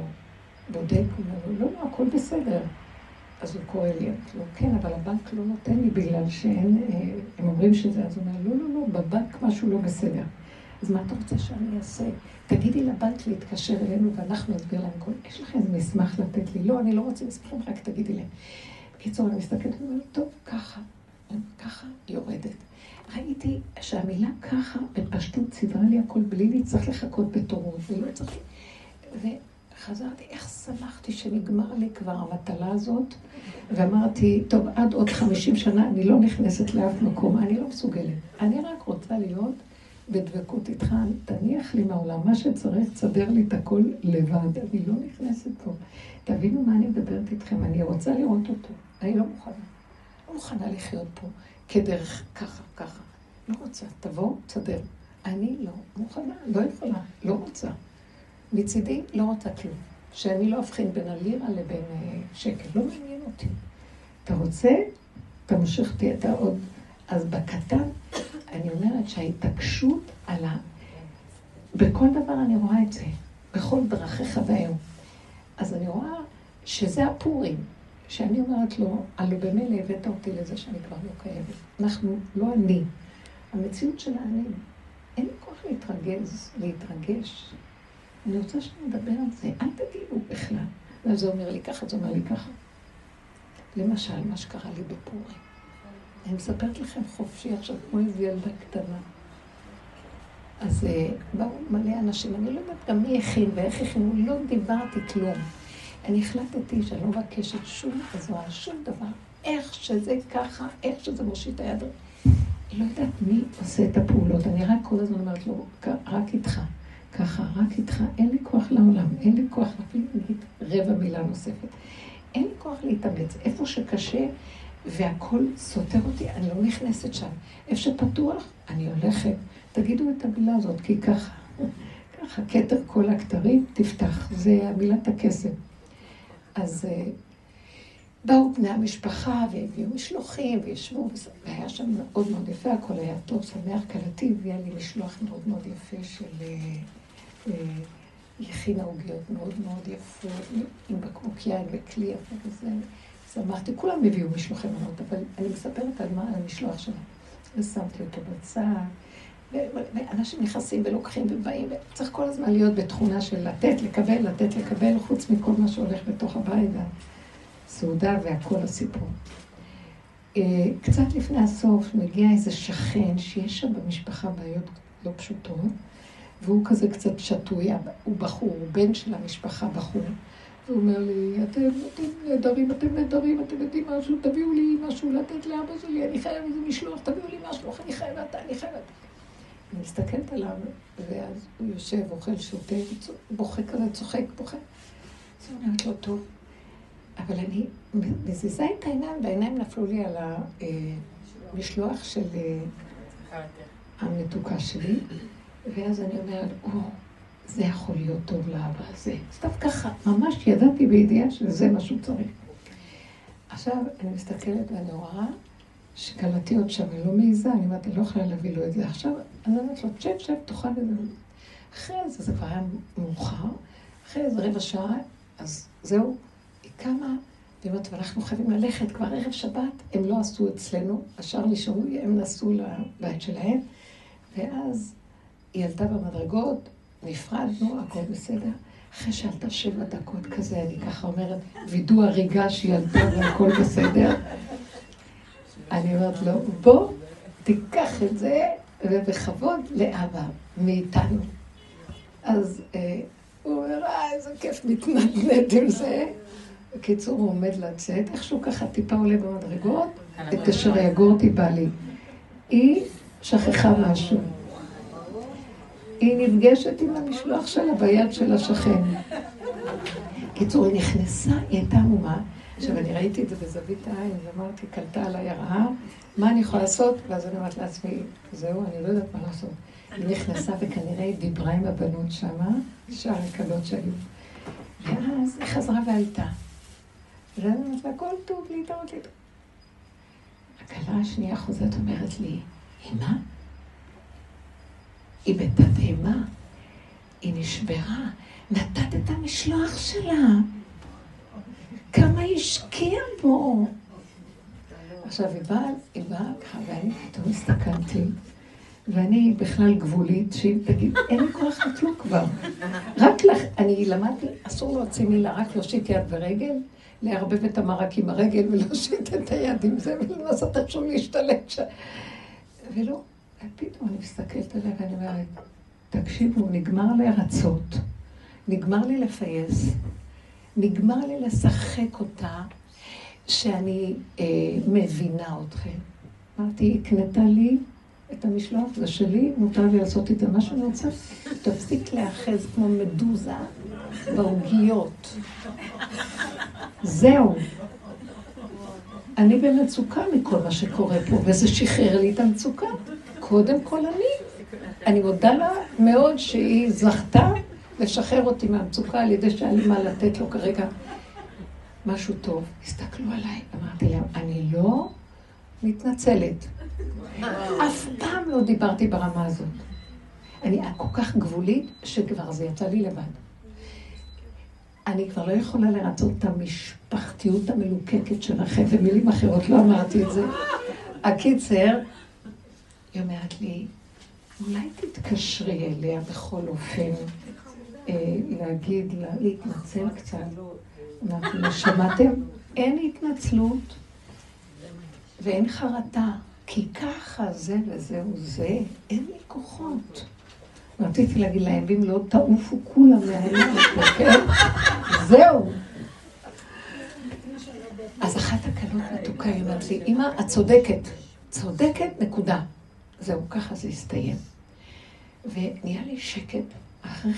בודק, הוא אומר לו, לא, לא, הכל בסדר. אז הוא קורא לי, אמרתי לו, כן, אבל הבנק לא נותן לי בגלל שאין, אה, הם אומרים שזה, אז הוא אומר, לא, לא, לא, בבנק משהו לא בסדר. אז מה אתה רוצה שאני אעשה? תגידי לבנק להתקשר אלינו ואנחנו נסביר להם כל... יש לכם מסמך לתת לי? לא, אני לא רוצה מסמכים, רק תגידי להם. בקיצור, אני מסתכלת ואומרת, טוב, ככה, ככה יורדת. ראיתי שהמילה ככה בפשטות ציווה לי הכל בלי להצטרך לחכות בתורות, ולא צריך... וחזרתי, איך שמחתי שנגמר לי כבר המטלה הזאת, ואמרתי, טוב, עד עוד חמישים שנה אני לא נכנסת לאף מקום, אני לא מסוגלת. אני רק רוצה להיות בדבקות איתך, תניח לי מהעולם, מה שצריך, תסדר לי את הכל לבד, אני לא נכנסת פה. תבינו מה אני מדברת איתכם, אני רוצה לראות אותו, אני לא מוכנה. לא מוכנה לחיות פה כדרך ככה, ככה. לא רוצה, תבוא, תסדר. אני לא מוכנה, לא יכולה, לא רוצה. מצידי לא רוצה כלום. שאני לא אבחין בין הלירה לבין אה, שקל, לא מעניין אותי. אתה רוצה, אותי, אתה עוד... אז בקטן, אני אומרת שההתעקשות על ה... בכל דבר אני רואה את זה, בכל דרכיך והיום. אז אני רואה שזה הפורים, שאני אומרת לו, הלו במילא הבאת אותי לזה שאני כבר לא קיימת. אנחנו, לא אני. המציאות של האני. אין לי כוח להתרגז, להתרגש. אני רוצה שנדבר על זה, אל תגידו בכלל. ואז זה אומר לי ככה, זה אומר לי ככה. למשל, מה שקרה לי בפורים. אני מספרת לכם חופשי עכשיו, כמו איזו ילדה קטנה. אז אה, באו מלא אנשים, אני לא יודעת גם מי הכין ואיך הכינו, לא דיברתי כלום. אני החלטתי שאני לא מבקשת שום עזרה, שום דבר. איך שזה ככה, איך שזה מושיט היד. לא יודעת מי עושה את הפעולות, אני רק כל הזמן אומרת לו, רק איתך. ככה, רק איתך, אין לי כוח לעולם, אין לי כוח, אפילו להגיד רבע מילה נוספת. אין לי כוח להתאמץ. איפה שקשה והכל סותר אותי, אני לא נכנסת שם. איפה שפתוח, אני הולכת. תגידו את המילה הזאת, כי ככה, ככה, כתר כל הכתרים, תפתח. זה המילת הכסף. אז אה, באו בני המשפחה והביאו משלוחים וישבו, והיה שם מאוד מאוד יפה, הכל היה טוב, שמח, כלתי, הביאה לי משלוח מאוד מאוד יפה של... אה, אה, הכינה עוגיות מאוד מאוד יפות, עם בקבוק יין וכלי יפה וזה. שמחתי, כולם הביאו משלוחי מנות, אבל אני מספרת על מה, על המשלוח שלה. ושמתי אותו בצד, ואנשים נכנסים ולוקחים ובאים, וצריך כל הזמן להיות בתכונה של לתת, לקבל, לתת, לקבל, חוץ מכל מה שהולך בתוך הבית, הסעודה והכל הסיפור. אה, קצת לפני הסוף מגיע איזה שכן שיש שם במשפחה בעיות לא פשוטות. והוא כזה קצת שתוי, הוא בחור, הוא בן של המשפחה בחור. הוא אומר לי, אתם, נהדרים, אתם נהדרים, אתם יודעים משהו, תביאו לי משהו לתת לאבא שלי, אני חייב איזה משלוח, תביאו לי משהו, אני חייבת, אני חייבת. אני מסתכלת עליו, ואז הוא יושב, אוכל, שותה, בוכה כזה, צוחק, בוכה. אז אני אומרת לו, טוב, אבל אני מזיזה את העיניים, והעיניים נפלו לי על המשלוח של אה, המתוקה שלי. ואז אני אומרת, או, זה יכול להיות טוב לאבא הזה. סתם ככה, ממש ידעתי בידיעה שזה מה שהוא צריך. עכשיו, אני מסתכלת ואני רואה שכלתי עוד שם, אני לא מעיזה, אני אומרת, אני לא יכולה להביא לו את זה עכשיו. אז אני אומרת לו, שב, שב, תאכל את זה. אחרי זה, זה כבר היה מאוחר, אחרי איזה רבע שעה, אז זהו, היא קמה, והיא אומרת, ואנחנו חייבים ללכת, כבר ערב שבת, הם לא עשו אצלנו, השאר נשארו, הם נסעו לבית שלהם, ואז היא עלתה במדרגות, נפרדנו, הכל בסדר. אחרי שעלתה שבע דקות כזה, אני ככה אומרת, וידוא הריגה שהיא עלתה והכל בסדר. אני אומרת לו, בוא, תיקח את זה, ובכבוד לאבא מאיתנו. אז אה, הוא אומר, אה, איזה כיף מתנדנד עם זה. בקיצור, הוא עומד לצאת, איכשהו ככה טיפה עולה במדרגות, את אשר יגור אותי בעלי. היא שכחה משהו. היא נפגשת עם המשלוח שלה ביד של השכן. קיצור, היא נכנסה, היא הייתה עמומה. עכשיו, אני ראיתי את זה בזווית העין, ואמרתי, קלטה עליי הרעה, מה אני יכולה לעשות? ואז אני אומרת לעצמי, זהו, אני לא יודעת מה לעשות. היא נכנסה וכנראה היא דיברה עם הבנות שמה, שאר הכלות שהיו. ואז היא חזרה ועלתה. ואז אני אומרת לה, הכל טוב, להתראות, להתראות. הכלה השנייה חוזרת, אומרת לי, אמא, היא בתדהמה, היא נשברה, נתת את המשלוח שלה. כמה היא השקיעה בו. עכשיו, היא באה, היא באה ככה, ואני פתאום הסתכלתי, ואני בכלל גבולית, שאם תגיד, אין לי כוח לכלום כבר. רק לך, אני למדתי, אסור להוציא מילה, רק להושיט יד ורגל, לערבב את המרק עם הרגל ולהושיט את היד עם זה, ולנסות איכשהו להשתלט שם. ולא, פתאום אני מסתכלת עליה ואני אומרת, תקשיבו, נגמר לי הרצות, נגמר לי לפייס, נגמר לי לשחק אותה, שאני אה, מבינה אתכם. אמרתי, היא הקנתה לי את המשלוח, זה שלי, מותר לי לעשות איתה מה שאני רוצה. תפסיק להאחז כמו מדוזה בעוגיות. זהו. אני במצוקה מכל מה שקורה פה, וזה שחרר לי את המצוקה. קודם כל אני. אני מודה לה מאוד שהיא זכתה לשחרר אותי מהמצוקה על ידי שהיה לי מה לתת לו כרגע משהו טוב. הסתכלו עליי, אמרתי להם, אני לא מתנצלת. אף פעם לא דיברתי ברמה הזאת. אני כל כך גבולית, שכבר זה יצא לי לבד. אני כבר לא יכולה לרצות את המשפחתיות המלוקקת שלכם, במילים אחרות לא אמרתי את זה. הקיצר, היא אומרת לי, אולי תתקשרי אליה בכל אופן, להגיד, להתנצל קצת. אמרתי שמעתם? אין התנצלות ואין חרטה, כי ככה זה וזהו זה, אין לי כוחות. רציתי להגיד להם, אם לא תעופו כולם מהעניין, כן? זהו. אז אחת הכלות מתוקה, היא אומרת לי, אמא, את צודקת. צודקת, נקודה. זהו, ככה זה הסתיים. ונהיה לי שקט אחרי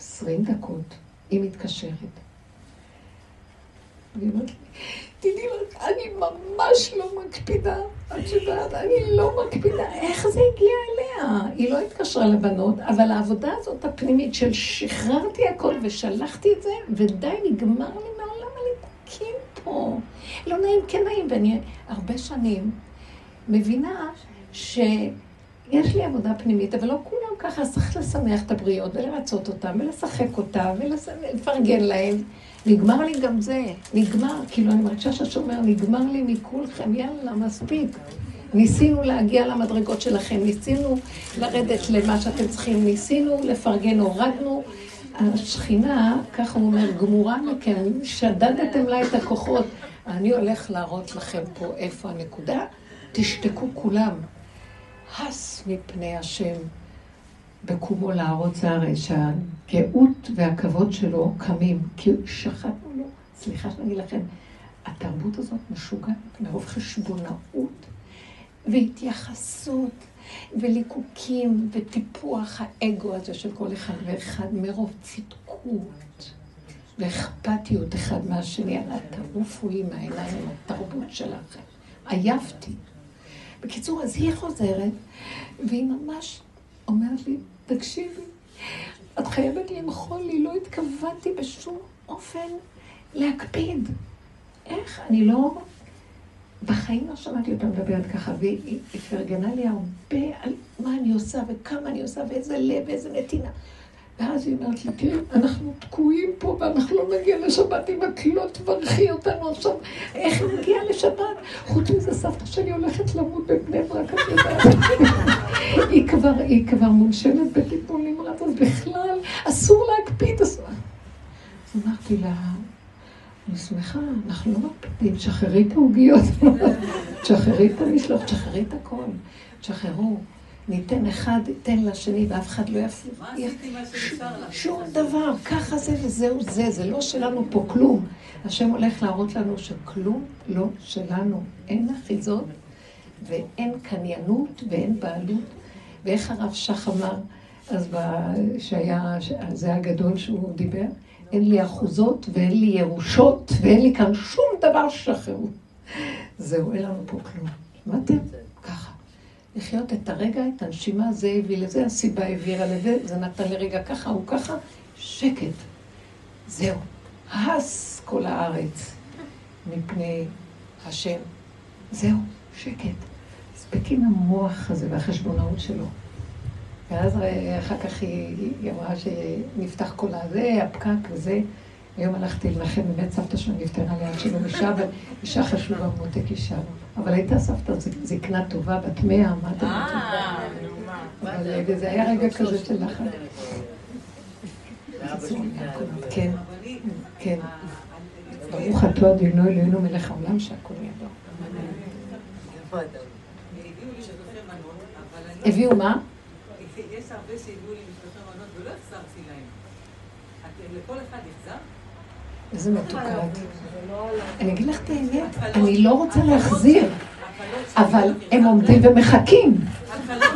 עשרים דקות, היא מתקשרת. והיא אומרת לי, תדעי לך, אני ממש לא מקפידה. את יודעת, אני לא מקפידה. איך זה הגיע אליה? היא לא התקשרה לבנות, אבל העבודה הזאת הפנימית של שחררתי הכל ושלחתי את זה, ודי, נגמר לי מהעולם הלתקים פה. לא נעים, כן נעים, ואני הרבה שנים מבינה ש... יש לי עבודה פנימית, אבל לא כולם ככה, אז צריך לשמח את הבריות ולרצות אותם ולשחק אותם ולפרגן להם. נגמר לי גם זה, נגמר, כאילו אני מרגישה שהשומר, נגמר לי מכולכם, יאללה, מספיק. ניסינו להגיע למדרגות שלכם, ניסינו לרדת למה שאתם צריכים, ניסינו לפרגן, הורדנו. השכינה, ככה הוא אומר, גמורה מכם, שדדתם לה את הכוחות. אני הולך להראות לכם פה איפה הנקודה, תשתקו כולם. הס מפני השם בקומו להראות זרעי, שהגאות והכבוד שלו קמים, כי שחטנו לו. סליחה שאני אגיד לכם, התרבות הזאת משוגעת מרוב חשבונאות והתייחסות וליקוקים וטיפוח האגו הזה של כל אחד ואחד מרוב צדקות ואכפתיות אחד מהשני. אנא תעופו לי מהעיניים, התרבות שלכם. עייפתי. בקיצור, אז היא חוזרת, והיא ממש אומרת לי, תקשיבי, את חייבת למחול לי, לא התכוונתי בשום אופן להקפיד. איך? אני לא... בחיים לא שמעתי אותה מדברת ככה, והיא פרגנה לי הרבה על מה אני עושה וכמה אני עושה ואיזה לב ואיזה נתינה. ואז היא אומרת לי, תראי, אנחנו תקועים פה ואנחנו לא נגיע לשבת אם את לא תברכי אותנו עכשיו. איך נגיע לשבת? חוץ מזה, סבתא שלי הולכת למות בבני ברק, את יודעת. היא כבר, היא כבר מונשמת בטיפול נמרץ, אז בכלל אסור להקפיד. אז אמרתי לה, אני שמחה, אנחנו לא מקפידים, שחררי את העוגיות, שחררי את המשלוח, שחררי את הכל, תשחררו. ניתן אחד, ייתן לשני, ואף אחד לא יפסיק. מה עשיתי מה שנשאר לך? שום דבר, ככה זה וזהו זה, זה לא שלנו פה כלום. השם הולך להראות לנו שכלום לא שלנו. אין אחיזות ואין קניינות ואין בעלות. ואיך הרב שך אמר, אז. שהיה, זה הגדול שהוא דיבר, אין לי אחוזות ואין לי ירושות ואין לי כאן שום דבר שחררו. זהו, אין לנו פה כלום. שמעתם? לחיות את הרגע, את הנשימה, זה הביא לזה, הסיבה העבירה לזה, זה נתן לרגע ככה, הוא ככה, שקט. זהו. הס כל הארץ מפני השם. זהו, שקט. מספיק עם המוח הזה והחשבונאות שלו. ואז אחר כך היא, היא אמרה שנפתח כל הזה, הפקק וזה. היום הלכתי לנחם בבית סבתא שלו נפטרה ליד שלו אישה, אבל אישה חשובה, מותק אישה. אבל הייתה סבתא זקנה טובה, בת מאה, מה אתה רוצה? אבל זה היה רגע כזה של לחץ. כן, כן. ברוך אתה אדינו אלוהינו מלך העולם שהכל ידו. הביאו מה? יש הרבה שהביאו לי משלושה מנות ולא החזרתי להם. לכל אחד החזרת? איזה מתוקת. אני אגיד לך את האמת, אני לא רוצה להחזיר, אבל הם עומדים ומחכים.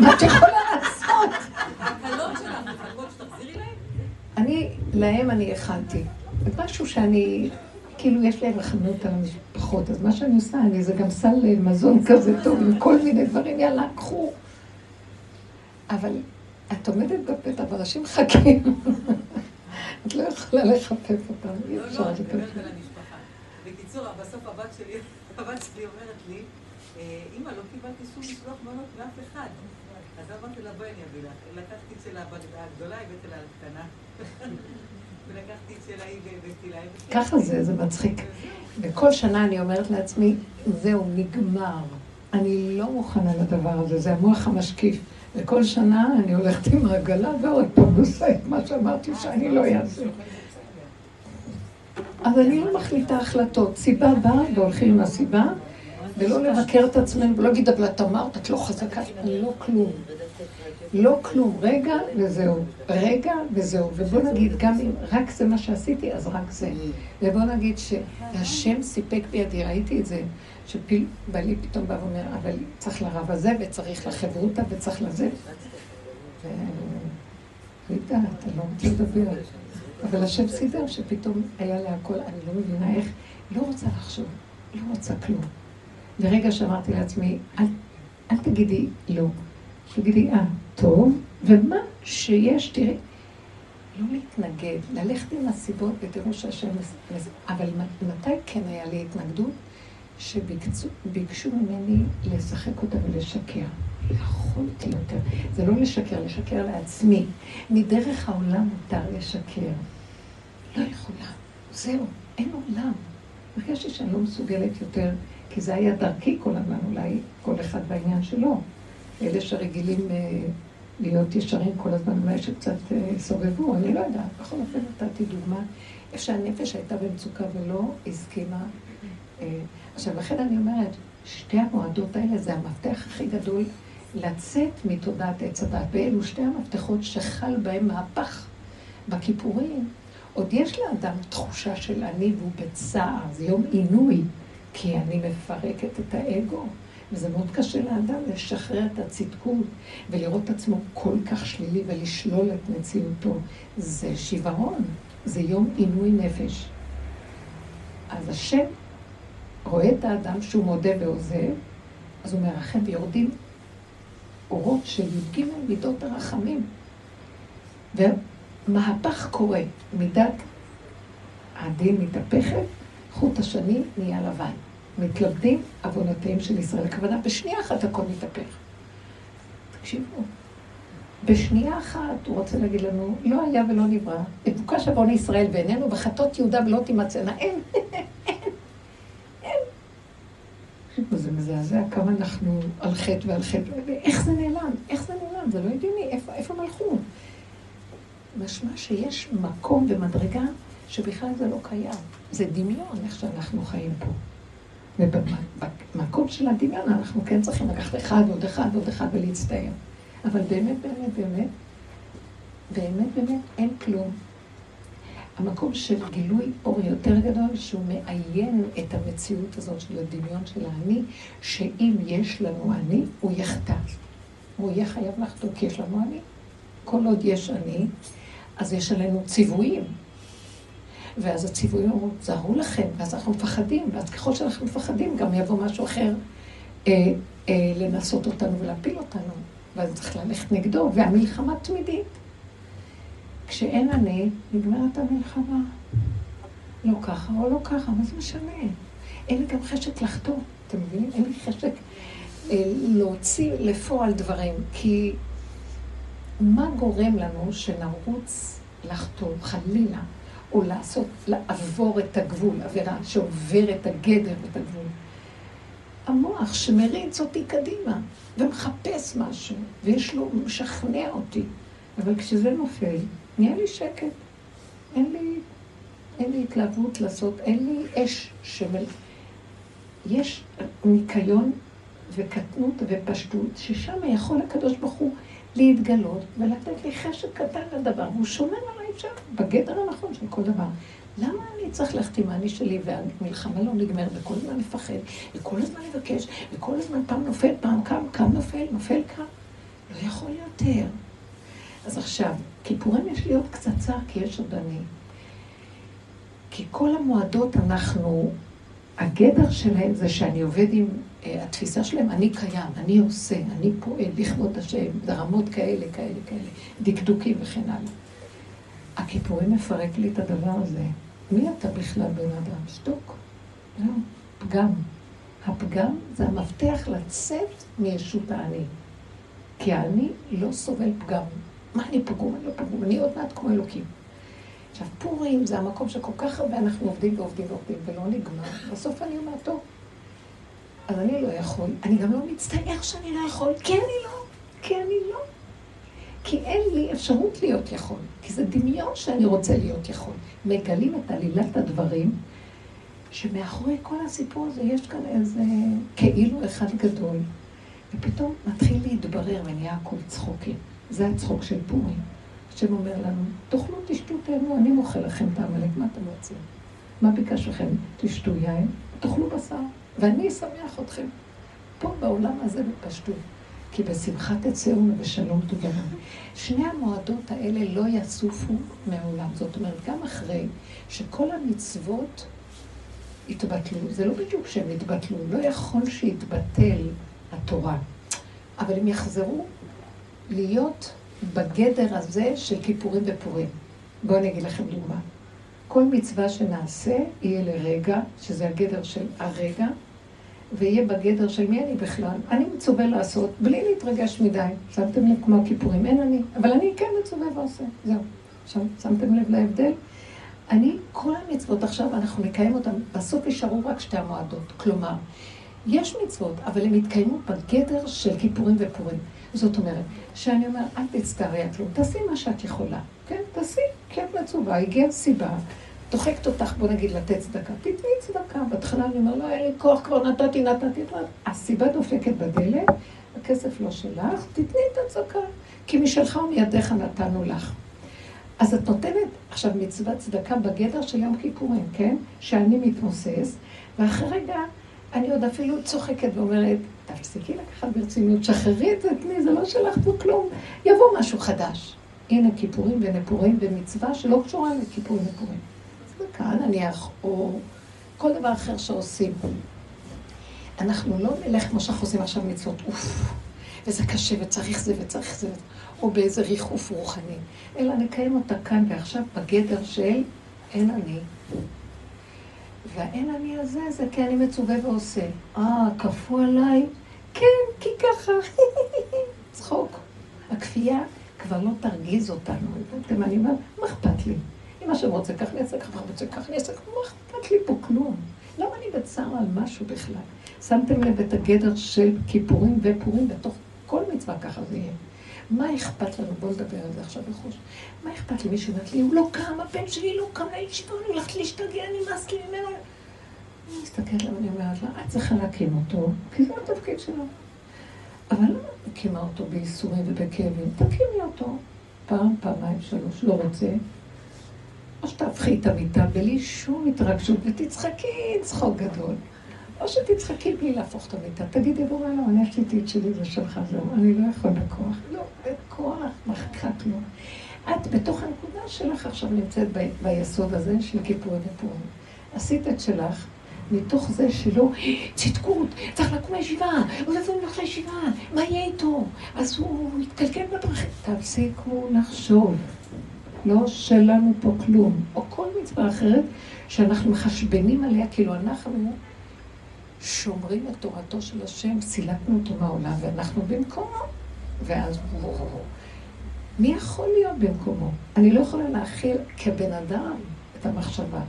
מה את יכולה לעשות? להם? אני, להם אני הכנתי. משהו שאני, כאילו יש לי רחמנות על המשפחות, אז מה שאני עושה, אני, זה גם סל מזון כזה טוב, עם כל מיני דברים, יאללה, קחו. אבל את עומדת בפתח, ואנשים מחכים. את לא יכולה לחפף אותם, אי לא, אפשר לא, אני לחפף. מדברת על המשפחה. בקיצור, בסוף הבת שלי, אומרת לי, "אה, אמא, לא קיבלתי שום משלוח מנות מאף אחד. אז אמרתי לה, בואי אני אביא לך. לקחתי את של הגדולה, הבאתי לה הקטנה. ולקחתי את של ההיא והבאתי לה. הבאתי לה. ככה זה, זה מצחיק. וכל שנה אני אומרת לעצמי, זהו, נגמר. אני לא מוכנה לדבר הזה, זה המוח המשקיף. וכל שנה אני הולכת עם העגלה ועוד פעם עושה את מה שאמרתי שאני לא אעשה. אז אני לא מחליטה החלטות. סיבה באה והולכים עם הסיבה, ולא לבקר את עצמנו, ולא להגיד, אבל את אמרת, את לא חזקה, לא כלום. לא כלום, רגע וזהו. רגע וזהו. ובוא נגיד, גם אם רק זה מה שעשיתי, אז רק זה. ובוא נגיד שהשם סיפק בידי, ראיתי את זה, שבעלי פתאום בא ואומר, אבל צריך לרב הזה, וצריך לחברותא, וצריך לזה. וידעת, אני לא רוצה לדבר. אבל השם סידר שפתאום היה לה הכל, אני לא מבינה איך, לא רוצה לחשוב, לא רוצה כלום. לרגע שאמרתי לעצמי, אל, אל תגידי לא, תגידי, אה, טוב, ומה שיש, תראי, לא להתנגד, ללכת עם הסיבות ותראו שהשם... מס- אבל מתי כן היה לי התנגדות? שביקשו ממני לשחק אותה ולשקר. לא יכולתי יותר. זה לא לשקר, לשקר לעצמי. מדרך העולם מותר לשקר. לא יכולה. זהו, אין עולם. הרגשתי שאני לא מסוגלת יותר, כי זה היה דרכי כל הזמן, אולי כל אחד בעניין שלו. אלה שרגילים אה, להיות ישרים כל הזמן, אולי שקצת אה, סובבו, אני לא יודעת. בכל אופן נתתי דוגמה, איפה שהנפש הייתה במצוקה ולא הסכימה. אה, עכשיו, לכן אני אומרת, שתי המועדות האלה זה המפתח הכי גדול לצאת מתודעת עץ הדת. ואלו שתי המפתחות שחל בהם מהפך בכיפורים. עוד יש לאדם תחושה של אני והוא בצער, זה יום עינוי, כי אני מפרקת את האגו. וזה מאוד קשה לאדם לשחרר את הצדקות ולראות את עצמו כל כך שלילי ולשלול את מציאותו. זה שיוורון, זה יום עינוי נפש. אז השם רואה את האדם שהוא מודה ועוזב, אז הוא מרחם ויורדים אורות של י"ג מידות הרחמים. ומהפך קורה, מידת הדין מתהפכת, חוט השני נהיה לבן. מתלבטים עוונותיהם של ישראל. הכוונה, בשנייה אחת הכל מתהפך. תקשיבו, בשנייה אחת הוא רוצה להגיד לנו, לא היה ולא נברא, מבוקש עוון ישראל בעינינו, וחטות יהודה ולא תימצאנה. אין, אין, אין. זה מזעזע כמה אנחנו על חטא ועל חטא, ואיך זה נעלם? איך זה נעלם? זה לא הגיוני, איפה, איפה מלכות? משמע שיש מקום ומדרגה שבכלל זה לא קיים. זה דמיון, איך שאנחנו חיים פה. ובמקום של הדמיון אנחנו כן צריכים לקחת אחד, עוד אחד, עוד אחד ולהצטער. אבל באמת, באמת, באמת, באמת, באמת, אין כלום. המקום של גילוי אור יותר גדול, שהוא מאיין את המציאות הזאת של הדמיון של האני, שאם יש לנו אני, הוא יחטא. הוא יהיה חייב לחטוא, כי יש לנו אני. כל עוד יש אני, אז יש עלינו ציוויים. ואז הציוויים אומרים, זהרו לכם, ואז אנחנו מפחדים, ואז ככל שאנחנו מפחדים, גם יבוא משהו אחר אה, אה, לנסות אותנו ולהפיל אותנו. ואז צריך ללכת נגדו, והמלחמה תמידית. כשאין אני, נגמרת המלחמה. לא ככה או לא ככה, מה זה משנה? אין לי גם חשק לחטוא, אתם מבינים? אין לי חשק אה, להוציא לפועל דברים, כי מה גורם לנו שנרוץ לחטוא, חלילה, או לעשות, לעבור את הגבול, עבירה שעובר את הגדר ואת הגבול? המוח שמריץ אותי קדימה, ומחפש משהו, ויש לו, משכנע אותי. אבל כשזה נופל, נהיה לי שקט. אין לי, אין לי התלהבות לעשות, אין לי אש שמל... יש ניקיון וקטנות ופשטות, ששם יכול הקדוש ברוך הוא להתגלות ולתת לי חשק קטן לדבר, והוא שומר עליי שם, בגדר הנכון של כל דבר. למה אני צריך ללכת עם האני שלי והמלחמה לא נגמרת וכל הזמן לפחד וכל הזמן לבקש וכל הזמן פעם נופל, פעם קם, קם נופל, נופל קם? לא יכול יותר. אז עכשיו, כיפורים יש לי עוד קצת צער כי יש עוד אני. כי כל המועדות אנחנו, הגדר שלהם זה שאני עובד עם uh, התפיסה שלהם, אני קיים, אני עושה, אני פועל לכבוד השם, ברמות כאלה, כאלה, כאלה, דקדוקים וכן הלאה. הכיפורים מפרק לי את הדבר הזה. מי אתה בכלל בן אדם? שתוק. לא, פגם. הפגם זה המפתח לצאת מישות האני. כי האני לא סובל פגם. מה אני פגום? אני לא פגום, אני עוד מעט כמו אלוקים. עכשיו, פורים זה המקום שכל כך הרבה אנחנו עובדים ועובדים ועובדים ולא נגמר. בסוף אני אומרת, טוב, אז אני לא יכול. אני גם לא מצטער שאני לא יכול, כי אני לא, כי אני לא. כי אין לי אפשרות להיות יכול, כי זה דמיון שאני רוצה להיות יכול. מגלים את עלילת הדברים, שמאחורי כל הסיפור הזה יש כאן איזה כאילו אחד גדול, ופתאום מתחיל להתברר ונהיה הכל צחוקים. זה הצחוק של פורים. השם אומר לנו, תאכלו, תשתו, תהנו, אני מוכר לכם את העמלק, מה אתם רוצים? מה ביקש לכם? תשתו יין, תאכלו בשר, ואני אשמח אתכם. פה בעולם הזה בפשטות. כי בשמחה תצאו ובשלום תוגנו. שני המועדות האלה לא יסופו מעולם. זאת אומרת, גם אחרי שכל המצוות התבטלו, זה לא בדיוק שהם התבטלו, לא יכול שיתבטל התורה, אבל הם יחזרו להיות בגדר הזה של כיפורים ופורים. בואו אני אגיד לכם דוגמה. כל מצווה שנעשה יהיה לרגע, שזה הגדר של הרגע, ויהיה בגדר של מי אני בכלל. אני מצווה לעשות בלי להתרגש מדי. שמתם לב כמו הכיפורים, אין אני, אבל אני כן מצווה ועושה. זהו. עכשיו, שמתם לב להבדל? אני, כל המצוות עכשיו, אנחנו נקיים אותן, בסוף יישארו רק שתי המועדות. כלומר, יש מצוות, אבל הן יתקיימו בגדר של כיפורים ופורים. זאת אומרת, שאני אומר, אל תצטערי על כלום, תעשי מה שאת יכולה. כן, תעשי, כי את מצווה, הגיעה סיבה. דוחקת אותך, בוא נגיד, לתת צדקה. תתני צדקה. בהתחלה אני אומר, לא, אין לי כוח, כבר נתתי, נתתי. הסיבה דופקת בדלת, הכסף לא שלך, תתני את הצדקה. כי משלך ומידיך נתנו לך. אז את נותנת עכשיו מצוות צדקה בגדר של יום כיפורים, כן? שאני מתמוסס, ואחרי רגע אני עוד אפילו צוחקת ואומרת, תפסיקי לקחת ברצינות, שחררי את זה, תני, זה לא שלך פה כלום. יבוא משהו חדש. הנה כיפורים ונפורים ומצווה שלא קשורה לכיפורים ונפורים. צדקה נניח, או כל דבר אחר שעושים. אנחנו לא נלך כמו שאנחנו עושים עכשיו מצוות, אוף, וזה קשה וצריך זה וצריך זה, או באיזה ריחוף רוחני, אלא נקיים אותה כאן ועכשיו בגדר של אין אני. והאין אני הזה זה כי אני מצווה ועושה. אה, כפו עליי? כן, כי ככה. צחוק. הכפייה כבר לא תרגיז אותנו. הבנתם אני אומרת? מה אכפת לי? אם השם רוצה כך, אני אעשה ככה, רוצה כך, אני אעשה מה אכפת לי פה כלום? למה אני בצער על משהו בכלל? שמתם לב את הגדר של כיפורים ופורים בתוך כל מצווה ככה זה יהיה. מה אכפת לנו? בואו נדבר על זה עכשיו בחוש. מה אכפת לי? מישהו אומרת לי, הוא לא קם, הבן שלי לא קם לישיבה, אני הולכת להשתגע, נמאס לי ממנו. אני מסתכלת עליו, אני אומרת לה, את צריכה להקים אותו, כי זה התפקיד שלו. אבל למה את מקימה אותו בייסורים ובכאבים? תקימי אותו פעם, פעמיים, שלוש, לא רוצה. או שתהפכי את המיטה בלי שום התרגשות ותצחקי צחוק גדול. או שתצחקי בלי להפוך את המיטה. תגידי, בורא לא, אני עשיתי את שלי, זה שלך, זהו. אני לא יכול בכוח. לא, בכוח, מחכה כלום. את בתוך הנקודה שלך עכשיו נמצאת ב- ביסוד הזה של כיפורים ופורים. עשית את שלך. מתוך זה שלא, צדקות, צריך לקום לישיבה, הוא יבוא לך לישיבה, מה יהיה איתו? אז הוא יתקלקל בדרכים. תפסיקו לחשוב. לא שלנו פה כלום. או כל מצווה אחרת שאנחנו מחשבנים עליה, כאילו אנחנו שומרים את תורתו של השם, סילקנו אותו מהעולם, ואנחנו במקומו. ואז מי יכול להיות במקומו? אני לא יכולה להכיל כבן אדם את המחשבה.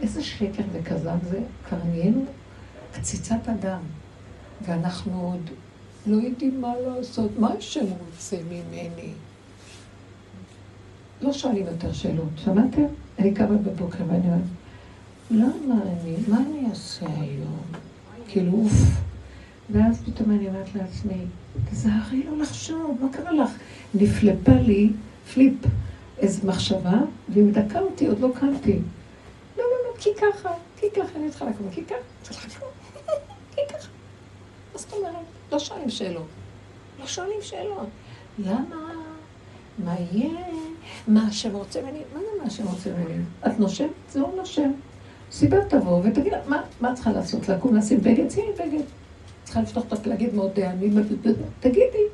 איזה שקר וכזב זה, כבר נהיינו קציצת אדם, ואנחנו עוד לא יודעים מה לעשות, מה השם רוצה ממני? לא שואלים יותר שאלות, שמעתם? אני קמה בבוקר ואני אומרת, למה אני, מה אני אעשה היום? כאילו, אוף. ואז פתאום אני אומרת לעצמי, תזהרי לא לחשוב, מה קרה לך? נפלפה לי, פליפ, איזו מחשבה, והיא מדכאה אותי, עוד לא קמתי. לא, לא, לא, כי ככה, כי ככה, אני צריכה לקום, כי ככה, כי ככה. מה זאת? לא שואלים שאלות. לא שואלים שאלות. למה? מה יהיה? מה השם רוצה ממני? מה זה מה השם רוצה ממני? את נושמת? זה לא נושם. סיבה תבוא ותגיד לה, מה, את צריכה לעשות? לקום לשים בגד? שימי בגד. צריכה לפתוח את הפה, להגיד מאוד אני, תגידי.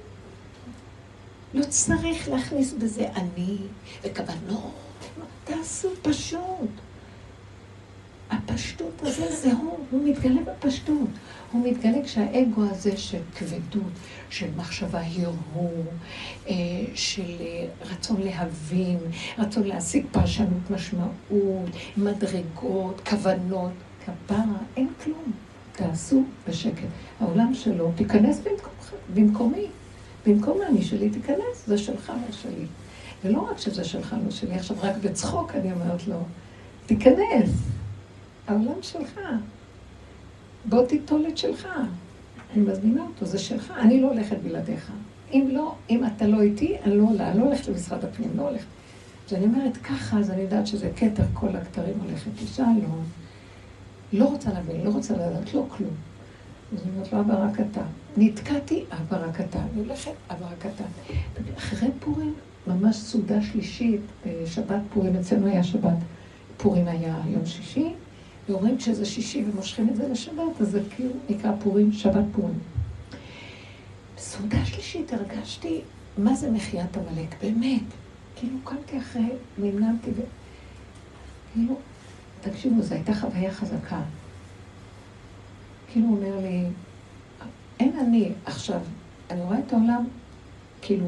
לא צריך להכניס בזה אני וכוונות. תעשו פשוט. הפשטות הזה זה הוא, הוא מתגלה בפשטות. הוא מתגלה כשהאגו הזה של כבדות, של מחשבה הרהור, אה, של אה, רצון להבין, רצון להשיג פרשנות משמעות, מדרגות, כוונות, כפרה, אין כלום. תעשו בשקט. העולם שלו, תיכנס במקומי. במקום אני שלי, תיכנס, זה שלך, לא שלי. ולא רק שזה שלך, לא שלי, עכשיו רק בצחוק אני אומרת לו, תיכנס. העולם שלך. בוא תיטול את שלך. אני מזמינה אותו, זה שלך, אני לא הולכת בלעדיך. אם לא, אם אתה לא איתי, אני לא עולה, אני לא הולכת למשרד הפנים, לא הולכת. אז אני אומרת ככה, אז אני יודעת שזה כתר, כל הכתרים הולכת אישה, לא. לא רוצה להבין, לא רוצה לדעת, לא כלום. אז אני אומרת לו, אבא רק אתה. נתקעתי, אבא רק אתה. אני הולכת, אבא רק אתה. אחרי פורים, ממש סעודה שלישית, שבת פורים, אצלנו היה שבת. פורים היה יום שישי, ואומרים כשזה שישי ומושכים את זה לשבת, אז זה כאילו נקרא פורים, שבת פורים. בסעודה שלישית הרגשתי מה זה מחיית עמלק, באמת. כאילו קמתי אחרי, נמנמתי ו... כאילו, תקשיבו, זו הייתה חוויה חזקה. כאילו הוא אומר לי, אין אני עכשיו, אני רואה את העולם, כאילו,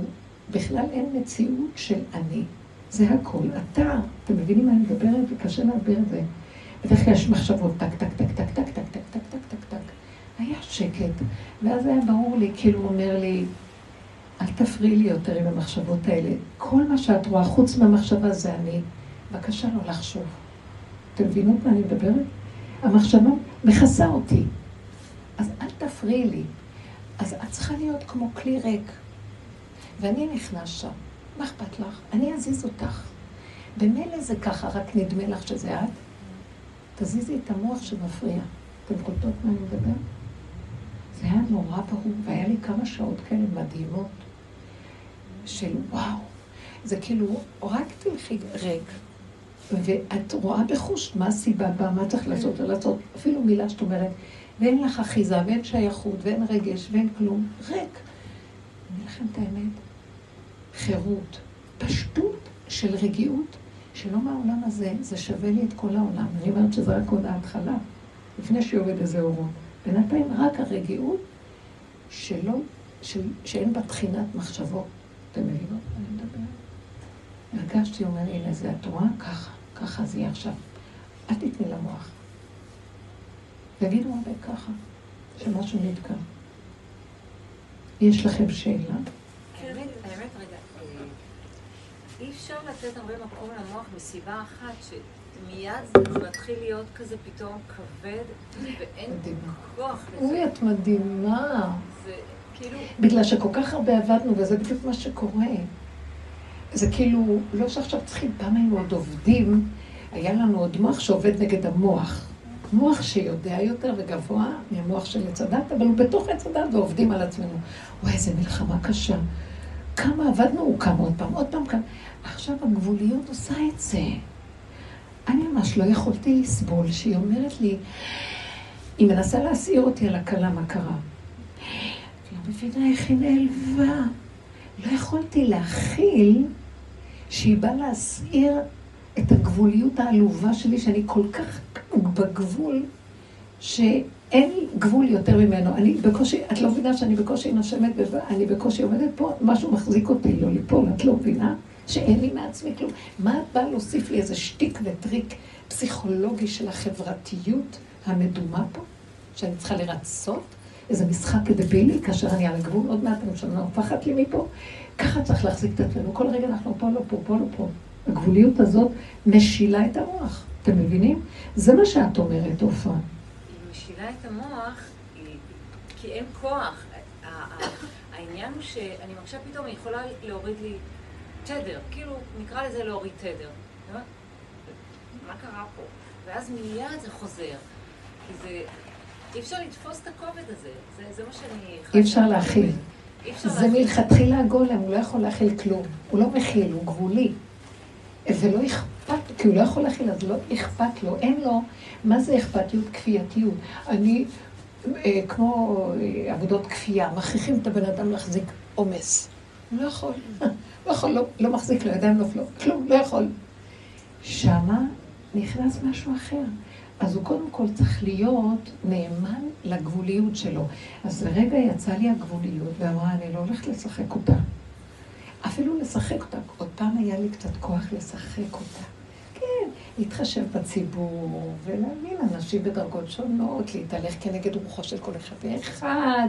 בכלל אין מציאות של אני. זה הכל. אתה, אתם מבינים מה אני מדברת? וקשה להסביר את זה. בדרך כלל יש מחשבות, טק, טק, טק, טק, טק, טק, טק, טק, טק, טק, טק. היה שקט. ואז היה ברור לי, כאילו הוא אומר לי, אל תפריעי לי יותר עם המחשבות האלה. כל מה שאת רואה חוץ מהמחשבה זה אני. בבקשה לא לחשוב. אתם מבינות מה אני מדברת? המחשבה מכסה אותי. אז אל תפריעי לי. אז את צריכה להיות כמו כלי ריק. ואני נכנס שם. מה אכפת לך? אני אזיז אותך. במילא זה ככה, רק נדמה לך שזה את. תזיזי את המוח שמפריע. אתם קולטות מה אני מדבר? זה היה נורא ברור, והיה לי כמה שעות כאלה מדהימות של וואו. זה כאילו, רק תלכי ריק, ואת רואה בחוש מה הסיבה בה, מה צריך לעשות ולעשות. אפילו מילה שאת אומרת, ואין לך אחיזה, ואין שייכות, ואין רגש, ואין כלום. ריק. אני לכם את האמת. חירות, פשטות של רגיעות, שלא מהעולם הזה, זה שווה לי את כל העולם. אני אומרת שזה רק עוד ההתחלה, לפני שיורד איזה אורות. בינתיים רק הרגיעות שלא, של, שאין בה תחינת מחשבות. אתם מבינות מה אני מדבר? הרגשתי, אומר, הנה זה את רואה? ככה, ככה זה יהיה עכשיו. אל תתני למוח. תגידו הרבה ככה, שמשהו נתקע. יש לכם שאלה? האמת, האמת, אה, אי אפשר לתת הרבה מקום למוח מסיבה אחת, שמיד זה מתחיל להיות כזה פתאום כבד, ואין. כוח אוי, לזה. את מדהימה. זה כאילו... בגלל שכל כך הרבה עבדנו, וזה בדיוק מה שקורה. זה כאילו, לא שעכשיו צריכים, פעם היינו עוד עובדים, היה לנו עוד מוח שעובד נגד המוח. מוח שיודע יותר וגבוה מהמוח של עץ הדת, אבל הוא בתוך עץ הדת ועובדים על עצמנו. וואי, איזה מלחמה קשה. כמה עבדנו, הוא קם עוד פעם, עוד פעם קם. עכשיו הגבוליות עושה את זה. אני ממש לא יכולתי לסבול שהיא אומרת לי, היא מנסה להסעיר אותי על הכלה, מה קרה? לא מבינה איך היא נעלבה. לא יכולתי להכיל שהיא באה להסעיר את הגבוליות העלובה שלי, שאני כל כך בגבול, שאין גבול יותר ממנו. אני בקושי, את לא מבינה שאני בקושי נושמת, אני בקושי עומדת פה, משהו מחזיק אותי לא ליפול, את לא מבינה? שאין לי מעצמי כלום. מה את באה להוסיף לי איזה שטיק וטריק פסיכולוגי של החברתיות המדומה פה, שאני צריכה לרצות? איזה משחק דבילי, כאשר אני על הגבול, עוד מעט הממשלה הופכת לי מפה. ככה צריך להחזיק את עצמנו. כל רגע אנחנו פה, לא פה, פה, לא פה. הגבוליות הזאת משילה את המוח. אתם מבינים? זה מה שאת אומרת, עופרה. היא משילה את המוח, כי אין כוח. העניין הוא שאני מרגישה פתאום, היא יכולה להוריד לי תדר, כאילו, נקרא לזה להוריד תדר. מה קרה פה? ואז מיד זה חוזר. כי זה... אי אפשר לתפוס את הכובד הזה. זה, זה מה שאני... אי אפשר להכיל. זה מלכתחילה הגולם, הוא לא יכול להכיל כלום. הוא לא מכיל, הוא גבולי. ולא אכפת, כי הוא לא יכול להכיל, אז לא אכפת לו, אין לו, מה זה אכפתיות? כפייתיות. אני, אה, כמו אה, עבודות כפייה, מכריחים את הבן אדם להחזיק עומס. הוא לא יכול, לא יכול, לא, לא מחזיק לו, ידיים נופלות, כלום, לא יכול. שמה נכנס משהו אחר. אז הוא קודם כל צריך להיות נאמן לגבוליות שלו. אז לרגע יצאה לי הגבוליות ואמרה, אני לא הולכת לשחק אותה. אפילו לשחק אותה. עוד פעם היה לי קצת כוח לשחק אותה. כן, להתחשב בציבור, ולהבין אנשים בדרגות שונות, להתהלך כנגד רוחו של כל אחד ואחד.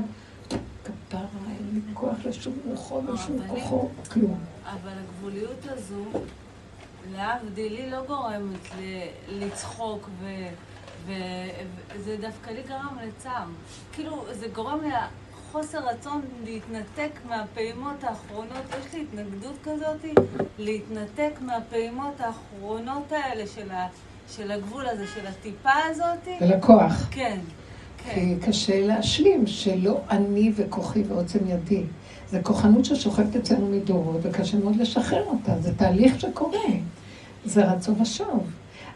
כפרה, אין לי כוח לשום רוחו ושום כוחו, כלום. אבל הגבוליות הזו, להבדיל, היא לא גורמת לצחוק ו... וזה דווקא לי גרם לצער. כאילו, זה גורם לחוסר רצון להתנתק מהפעימות האחרונות. יש לי התנגדות כזאת להתנתק מהפעימות האחרונות האלה של, ה, של הגבול הזה, של הטיפה הזאת. של הכוח. כן. כי קשה להשלים שלא אני וכוחי ועוצם ידי. זה כוחנות ששוכבת אצלנו מדורות, וקשה מאוד לשחרר אותה. זה תהליך שקורה. זה רצון ושוב.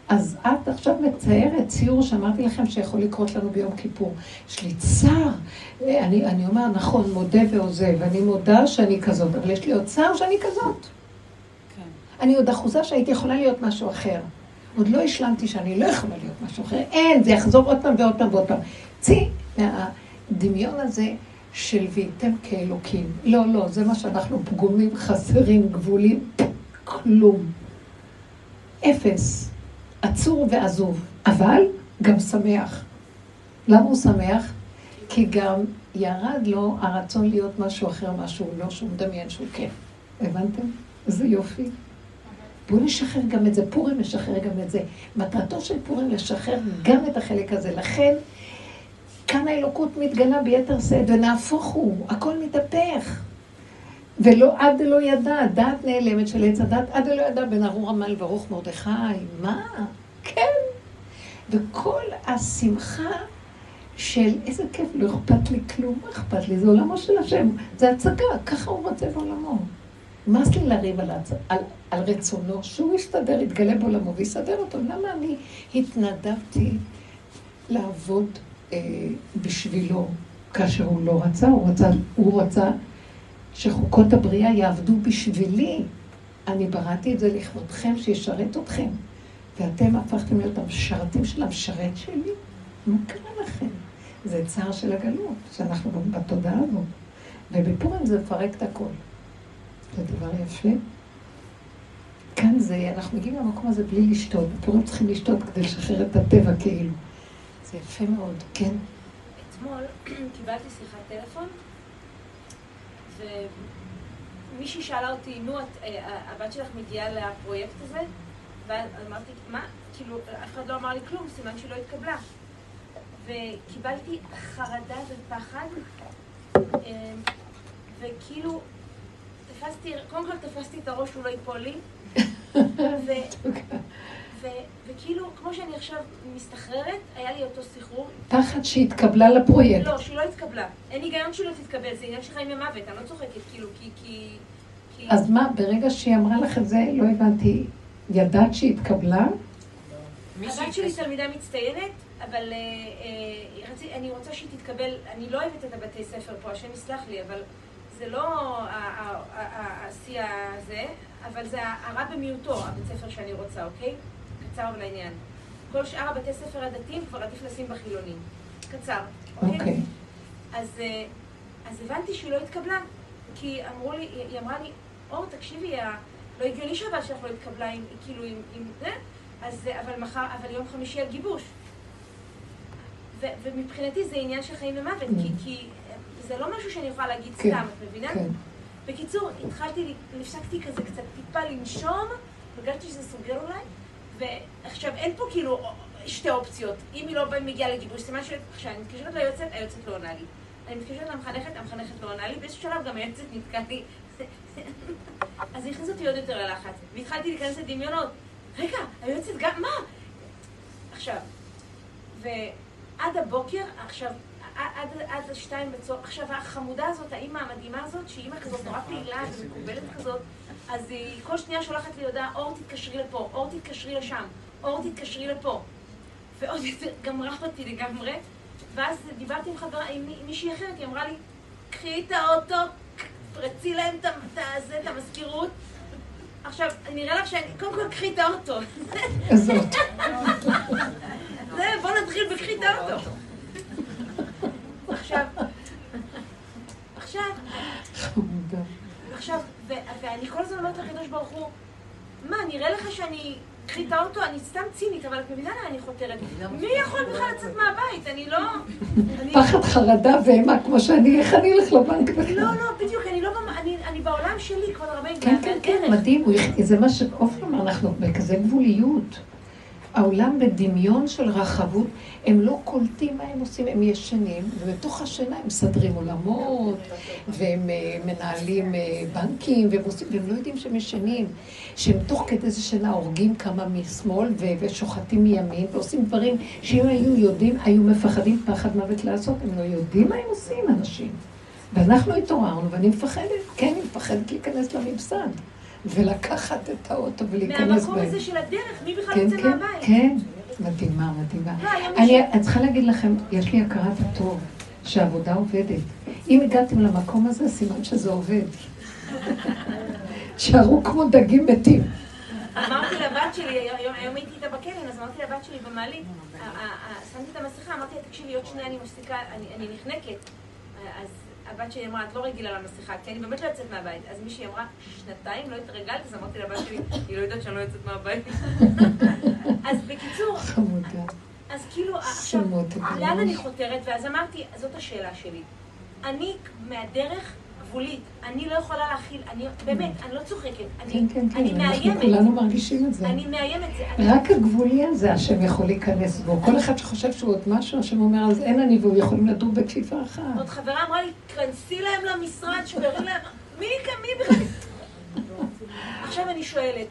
אז את עכשיו מציירת ציור שאמרתי לכם שיכול לקרות לנו ביום כיפור. יש לי צער. אני, אני אומר, נכון, מודה ועוזב. אני מודה שאני כזאת, אבל יש לי עוד צער שאני כזאת. כן. אני עוד אחוזה שהייתי יכולה להיות משהו אחר. עוד לא השלמתי שאני לא יכולה להיות משהו אחר. אין, זה יחזור עוד פעם ועוד פעם ועוד פעם. צאי מהדמיון הזה של וייתם כאלוקים. לא, לא, זה מה שאנחנו פגומים, חסרים, גבולים, כלום. אפס. עצור ועזוב, אבל גם שמח. למה הוא שמח? כי גם ירד לו הרצון להיות משהו אחר, משהו לא, שהוא מדמיין שהוא כן. הבנתם? איזה יופי. בואו נשחרר גם את זה. פורים משחרר גם את זה. מטרתו של פורים לשחרר גם את החלק הזה. לכן, כאן האלוקות מתגלה ביתר שאת, ונהפוך הוא, הכל מתהפך. ולא עד לא ידע, דעת נעלמת של עץ הדת, עד לא ידע בין ארור עמל ברוך מרדכי, מה? כן. וכל השמחה של איזה כיף, לא אכפת לי כלום, מה אכפת לי? זה עולמו של השם, זה הצגה, ככה הוא רוצה בעולמו. נמאס לי לריב על, הצ... על, על רצונו, שהוא יסתדר, יתגלה בעולמו ויסדר אותו. למה אני התנדבתי לעבוד בשבילו כאשר הוא לא רצה? הוא רצה, הוא רצה שחוקות הבריאה יעבדו בשבילי. אני בראתי את זה לכבודכם, שישרת אתכם. ואתם הפכתם להיות המשרתים של המשרת שלי? מה קרה לכם? זה צער של הגלות, שאנחנו בתודעה הזאת. ובפורים זה מפרק את הכל. זה דבר יפה. כאן זה, אנחנו מגיעים למקום הזה בלי לשתות. בפורים צריכים לשתות כדי לשחרר את הטבע כאילו. זה יפה מאוד, כן. אתמול קיבלתי שיחת טלפון, ומישהי שאלה אותי, נו, את, אה, הבת שלך מגיעה לפרויקט הזה? ואז אמרתי, מה? כאילו, אף אחד לא אמר לי כלום, סימן שהיא לא התקבלה. וקיבלתי חרדה ופחד אה, וכאילו, תפסתי, קודם כל תפסתי את הראש שהוא לא ייפול לי, ו- וכאילו, כמו שאני עכשיו מסתחררת, היה לי אותו סחרור. פחד שהתקבלה לפרויקט. לא, שהיא לא התקבלה. אין היגיון שהיא לא תתקבל, זה עניין של חיים ומוות, אני לא צוחקת, כאילו, כי... כי... כי... אז מה, ברגע שהיא אמרה לך את זה, לא הבנתי, ידעת שהיא התקבלה? הבת שלי תלמידה מצטיינת, אבל אה, אה, אני רוצה שהיא תתקבל, אני לא אוהבת את הבתי ספר פה, השם יסלח לי, אבל זה לא השיא הזה, אבל זה הרע במיעוטו, הבית ספר שאני רוצה, אוקיי? קצר ולעניין. כל שאר הבתי ספר הדתיים כבר עדיף לשים בחילונים. קצר, אוקיי? אוקיי. אז, אה, אז הבנתי שהיא לא התקבלה, כי אמרו לי, היא אמרה לי, אור, תקשיבי, לא הגיוני שהבת שלך לא התקבלה עם, כאילו, עם, עם זה, אז, אה, אבל מחר, אבל יום חמישי על גיבוש. ו, ומבחינתי זה עניין של חיים ומוות, כי, כי אה, זה לא משהו שאני יכולה להגיד כן, סתם, את מבינה? כן. בקיצור, התחלתי, הפסקתי כזה קצת טיפה לנשום, הרגשתי שזה סוגר אולי, ועכשיו אין פה כאילו שתי אופציות. אם היא לא מגיעה לגיבוש, סימן ש... כשאני מתקשרת ליועצת, היועצת לא עונה לי. אני מתקשרת למחנכת, המחנכת לא עונה לי, באיזשהו שלב גם היועצת נתקעה לי. אז זה הכניס אותי עוד יותר ללחץ. והתחלתי להיכנס לדמיונות. רגע, היועצת גם, מה? עכשיו, ועד הבוקר, עכשיו, עד, עד השתיים בצהר, עכשיו החמודה הזאת, האימא המדהימה הזאת, שהיא אימא כזאת נורא פעילה ומקובלת כזאת, אז היא כל שנייה שולחת לי הודעה, אור תתקשרי לפה, אור תתקשרי לשם, אור תתקשרי לפה. ועוד יותר גמרה אותי לגמרי, ואז דיברתי עם חברה, עם מי- מישהי אחרת, היא אמרה לי, קחי את האוטו, פרצי להם את המזכירות. עכשיו, נראה לך שאני, קודם כל קחי את האוטו. איזה אוטו. זה, בוא נתחיל בקחי את האוטו. עכשיו, עכשיו. עכשיו, ואני כל הזמן אומרת לקדוש ברוך הוא, מה, נראה לך שאני... קחי את האוטו, אני סתם צינית, אבל את מבינה לאן אני חותרת. מי יכול בכלל לצאת מהבית? אני לא... אני- פחד, חרדה ואימה כמו שאני, איך אני אלך לבנק בכלל? לא, לא, בדיוק, אני לא... אני- בעולם שלי, כבוד הרבנים, כן, כן, כן. מדהים, זה מה שעופר אמר, אנחנו בכזה גבוליות. העולם בדמיון של רחבות, הם לא קולטים מה הם עושים, הם ישנים, ובתוך השינה הם מסדרים עולמות, והם אה, מנהלים אה, בנקים, והם עושים, והם לא יודעים שהם ישנים, שהם תוך כדי זה שינה הורגים כמה משמאל ו- ושוחטים מימין, ועושים דברים שאם היו יודעים, היו מפחדים פחד מוות לעשות, הם לא יודעים מה הם עושים, אנשים. ואנחנו התעוררנו, ואני מפחדת, כן, אני מפחדת להיכנס לממסד, ולקחת את האוטו ולהיכנס מהמקום בהם. הזה של הדרך, מי בכלל כן, יוצא כן, מהבית? כן, מדהימה, מדהימה. לא, אני צריכה להגיד לכם, יש לי הכרת הטוב, שהעבודה עובדת. אם הגעתם למקום הזה, סימן שזה עובד. שערו כמו דגים מתים. אמרתי לבת שלי, היום הייתי איתה בקרן, אז אמרתי לבת שלי במעלית, שמתי את המסכה, אמרתי לה, תקשיבי, עוד שנייה אני מפסיקה, אני נחנקת. אז הבת שלי אמרה, את לא רגילה למסכה, כי אני באמת לא יוצאת מהבית. אז מישהי אמרה, שנתיים לא התרגלת, אז אמרתי לבת שלי, היא לא יודעת שאני לא יוצאת מהבית. אז בקיצור, חמודה. אז כאילו, עכשיו, לאן אני חותרת? ואז אמרתי, זאת השאלה שלי. אני מהדרך גבולית, אני לא יכולה להכיל, אני באמת, אני לא צוחקת, אני כן, כן, אני כן, אנחנו מאיימת, כולנו מרגישים את זה. אני מאיימת, זה- רק הגבולי הזה, השם יכול להיכנס בו. כל אחד שחושב שהוא עוד משהו, השם אומר, אז אין אני והוא יכולים לדור בכפיפה אחת. עוד חברה אמרה לי, כנסי להם למשרד, שברי להם, מי בכלל? עכשיו אני שואלת,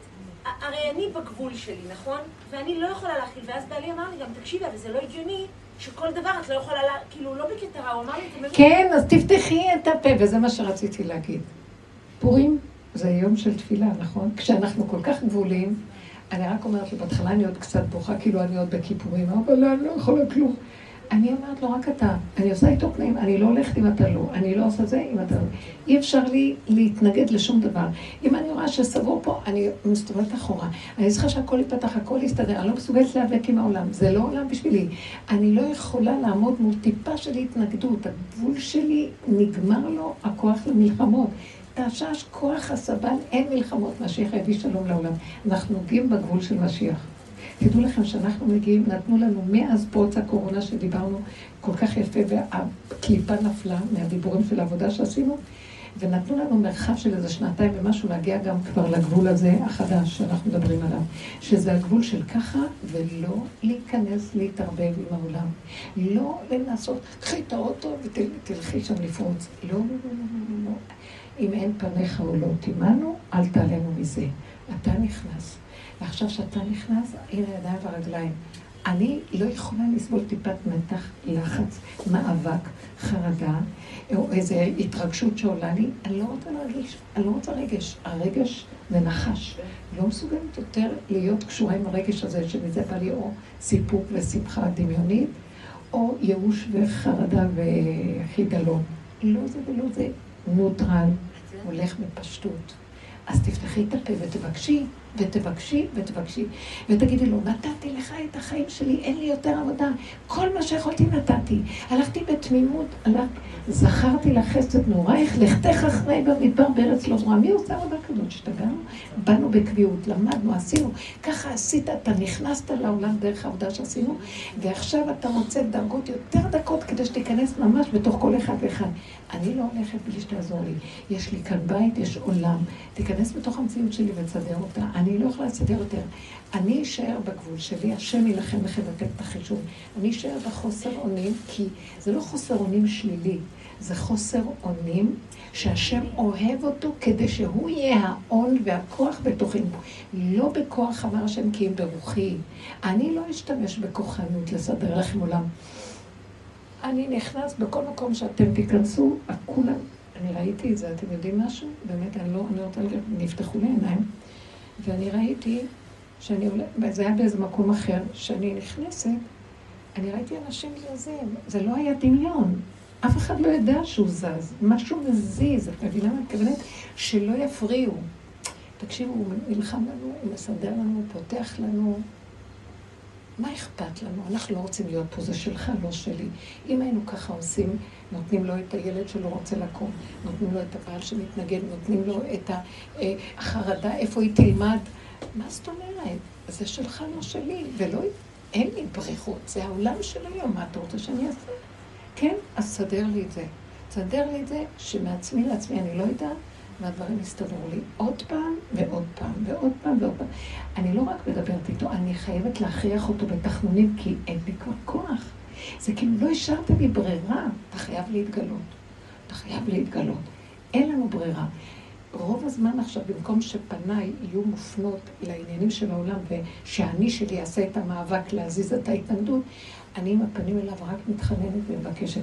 הרי אני בגבול שלי, נכון? ואני לא יכולה להכיל, ואז בעלי אמר לי גם, תקשיבי, אבל זה לא הגיוני שכל דבר את לא יכולה, לה... כאילו, לא בקטע רע, הוא אמר לי, אתה? כן, אז תפתחי את הפה, וזה מה שרציתי להגיד. פורים זה יום של תפילה, נכון? כשאנחנו כל כך גבולים, אני רק אומרת לו, בהתחלה אני עוד קצת בוכה, כאילו אני עוד בכיפורים, אבל אני לא יכולה כלום. אני אומרת לו, רק אתה. אני עושה איתו תנאים, אני לא הולכת אם אתה לא, אני לא עושה זה אם אתה לא. אי אפשר לי להתנגד לשום דבר. אם אני רואה שסגור פה, אני מסתובבת אחורה. אני צריכה שהכל ייפתח, הכל יסתדר, אני לא מסוגלת להיאבק עם העולם. זה לא עולם בשבילי. אני לא יכולה לעמוד מול טיפה של התנגדות. הגבול שלי נגמר לו הכוח למלחמות. תעשש כוח הסבל, אין מלחמות, משיח יביא שלום לעולם. אנחנו נוגעים בגבול של משיח. תדעו לכם שאנחנו מגיעים, נתנו לנו מאז פרוץ הקורונה שדיברנו כל כך יפה והקליפה נפלה מהדיבורים של העבודה שעשינו, ונתנו לנו מרחב של איזה שנתיים ומשהו להגיע גם כבר לגבול הזה החדש שאנחנו מדברים עליו, שזה הגבול של ככה, ולא להיכנס, להתערבב עם העולם. לא לנסות, קחי את האוטו ותלכי שם לפרוץ. לא, לא, לא, לא, לא. אם אין פניך או לא תימנו, אל תעלנו מזה. אתה נכנס. ועכשיו שאתה נכנס, הנה ידיים ורגליים. אני לא יכולה לסבול טיפת מתח, לחץ, מאבק, חרדה, או איזו התרגשות שעולה לי. אני לא רוצה להרגיש, אני לא רוצה רגש. הרגש זה נחש. לא מסוגלת יותר להיות קשורה עם הרגש הזה, שמזה בא לי או סיפוק ושמחה דמיונית, או ייאוש וחרדה וחידלון. לא זה ולא זה. נוטרל, הולך בפשטות. אז תפתחי את הפה ותבקשי, ותבקשי, ותבקשי, ותגידי לו, נתתי לך את החיים שלי, אין לי יותר עבודה. כל מה שיכולתי נתתי. הלכתי בתמימות, הלכ... זכרתי לך חסד נעורייך, לכתך אחרי במדבר בארץ לא זרוע. מי עושה עבודה כזאת? השתגענו? באנו בקביעות, למדנו, עשינו. ככה עשית, אתה נכנסת לעולם דרך העבודה שעשינו, ועכשיו אתה רוצה דרגות יותר דקות כדי שתיכנס ממש בתוך כל אחד ואחד. אני לא הולכת בלי שתעזור לי. יש לי כאן בית, יש עולם. תיכנס בתוך המציאות שלי ותסדר אותה. אני לא יכולה לסדר יותר. אני אשאר בגבול שלי, השם יילחם לכם לתת את החישוב. אני אשאר בחוסר אונים, כי זה לא חוסר אונים שלילי, זה חוסר אונים שהשם אוהב אותו כדי שהוא יהיה האון והכוח בתוכנו. לא בכוח אמר השם כי אם ברוחי. אני לא אשתמש בכוחנות לסדר לכם עולם. אני נכנס בכל מקום שאתם תיכנסו, כולם, אני ראיתי את זה, אתם יודעים משהו? באמת, אני לא, אני רוצה להגיד, נפתחו לי עיניים, ואני ראיתי שאני עולה, זה היה באיזה מקום אחר, שאני נכנסת, אני ראיתי אנשים זזים, זה לא היה דמיון. אף אחד לא ידע שהוא זז, משהו מזיז, את מבינה מה אני מתכוונת? שלא יפריעו. תקשיבו, הוא נלחם לנו, הוא מסדר לנו, הוא פותח לנו. מה אכפת לנו? אנחנו לא רוצים להיות פה, זה שלך, לא שלי. אם היינו ככה עושים, נותנים לו את הילד שלא רוצה לקום, נותנים לו את הבעל שמתנגד, נותנים לו את אה, החרדה, איפה היא תלמד. מה זאת אומרת? זה שלך, לא שלי, ולא, אין לי בריחות, זה העולם של היום, מה אתה רוצה שאני אעשה? כן, אז סדר לי את זה. סדר לי את זה שמעצמי לעצמי אני לא יודעת, והדברים יסתדרו לי עוד פעם ועוד פעם ועוד פעם ועוד פעם. אני לא רק מדברת איתו, אני חייבת להכריח אותו בתחנונים, כי אין לי כבר כוח. זה כאילו לא השארת לי ברירה, אתה חייב להתגלות. אתה חייב להתגלות. אין לנו ברירה. רוב הזמן עכשיו, במקום שפניי יהיו מופנות לעניינים של העולם, ושהאני שלי יעשה את המאבק להזיז את ההתנגדות, אני עם הפנים אליו רק מתחננת ומבקשת.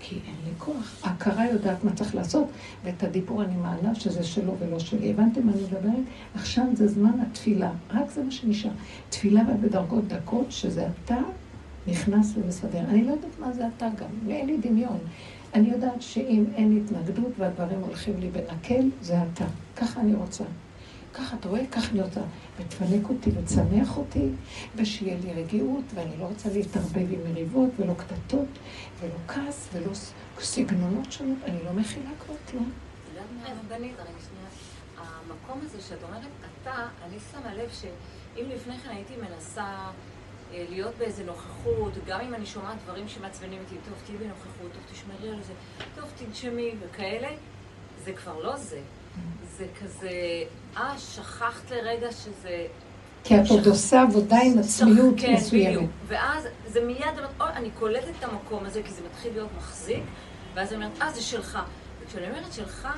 כי אין לי כוח. ההכרה יודעת מה צריך לעשות, ואת הדיבור אני מעלה שזה שלו ולא שלי. הבנתם מה אני מדברת? עכשיו זה זמן התפילה, רק זה מה שנשאר. תפילה בדרגות דקות, שזה אתה נכנס ומסדר. אני לא יודעת מה זה אתה גם, אין לי דמיון. אני יודעת שאם אין התנגדות והדברים הולכים לי בנקל, זה אתה. ככה אני רוצה. ככה, אתה רואה? ככה אני רוצה. ותפנק אותי ותשמח אותי, ושיהיה לי רגיעות, ואני לא רוצה להתערבב עם מריבות, ולא קטטות, ולא כעס, ולא סגנונות שונות. אני לא מכילה כבר כלום. המקום הזה שאת אומרת, אתה, אני שמה לב שאם לפני כן הייתי מנסה אה, להיות באיזה נוכחות, גם אם אני שומעת דברים שמעצבנים אותי, טוב, תהיי בנוכחות, טוב, תשמרי על זה, טוב, תנשמי, וכאלה, זה כבר לא זה. זה כזה, אה, שכחת לרגע שזה... כי את עוד עושה עבודה עם עצמיות כן, מסוימת. ואז זה מיד, אני קולטת את המקום הזה, כי זה מתחיל להיות מחזיק, ואז אני אומרת, אה, זה שלך. וכשאני אומרת שלך,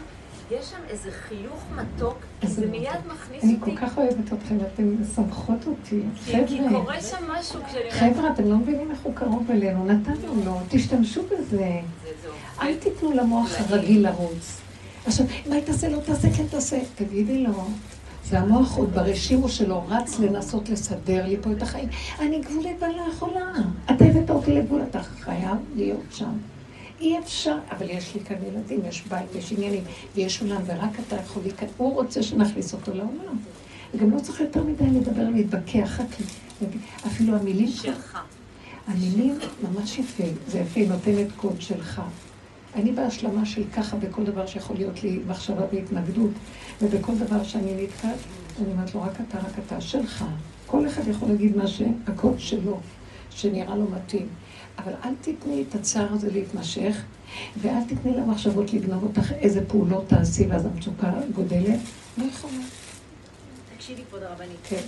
יש שם איזה חיוך מתוק, זה מיד מכניס אני אותי. כל כך אוהבת אתכם, אתן משמחות אותי. כי קורה שם משהו כשאני. חבר'ה, אתם לא מבינים איך הוא קרוב אלינו, נתנו לו, תשתמשו בזה. אל תיתנו למוח הרגיל לרוץ. עכשיו, מה תעשה? לא תעשה, כן תעשה. תגידי לו. זה המוח עוד ברשימו שלו רץ לנסות לסדר לי פה את החיים. אני גבולית ואני לא יכולה. אתה הבאת אותי לגבול, אתה חייב להיות שם. אי אפשר, אבל יש לי כאן ילדים, יש בית, יש עניינים, ויש עולם, ורק אתה יכול להיכנס. הוא רוצה שנכניס אותו לעולם. וגם לא צריך יותר מדי לדבר, להתווכח, אפילו המילים שלך. המילים ממש יפה, זה יפה, נותנת קוד שלך. אני בהשלמה של ככה בכל דבר שיכול להיות לי מחשבה והתנגדות, ובכל דבר שאני נתקעת, אני אומרת לו, רק אתה, רק אתה, שלך. כל אחד יכול להגיד מה שהקוד שלו, שנראה לו מתאים. אבל אל תתני את הצער הזה להתמשך, ואל תתני למחשבות לגנוב אותך איזה פעולות תעשי, ואז המצוקה גודלת. לא יכולה. תקשיבי, כבוד הרבנית. כן.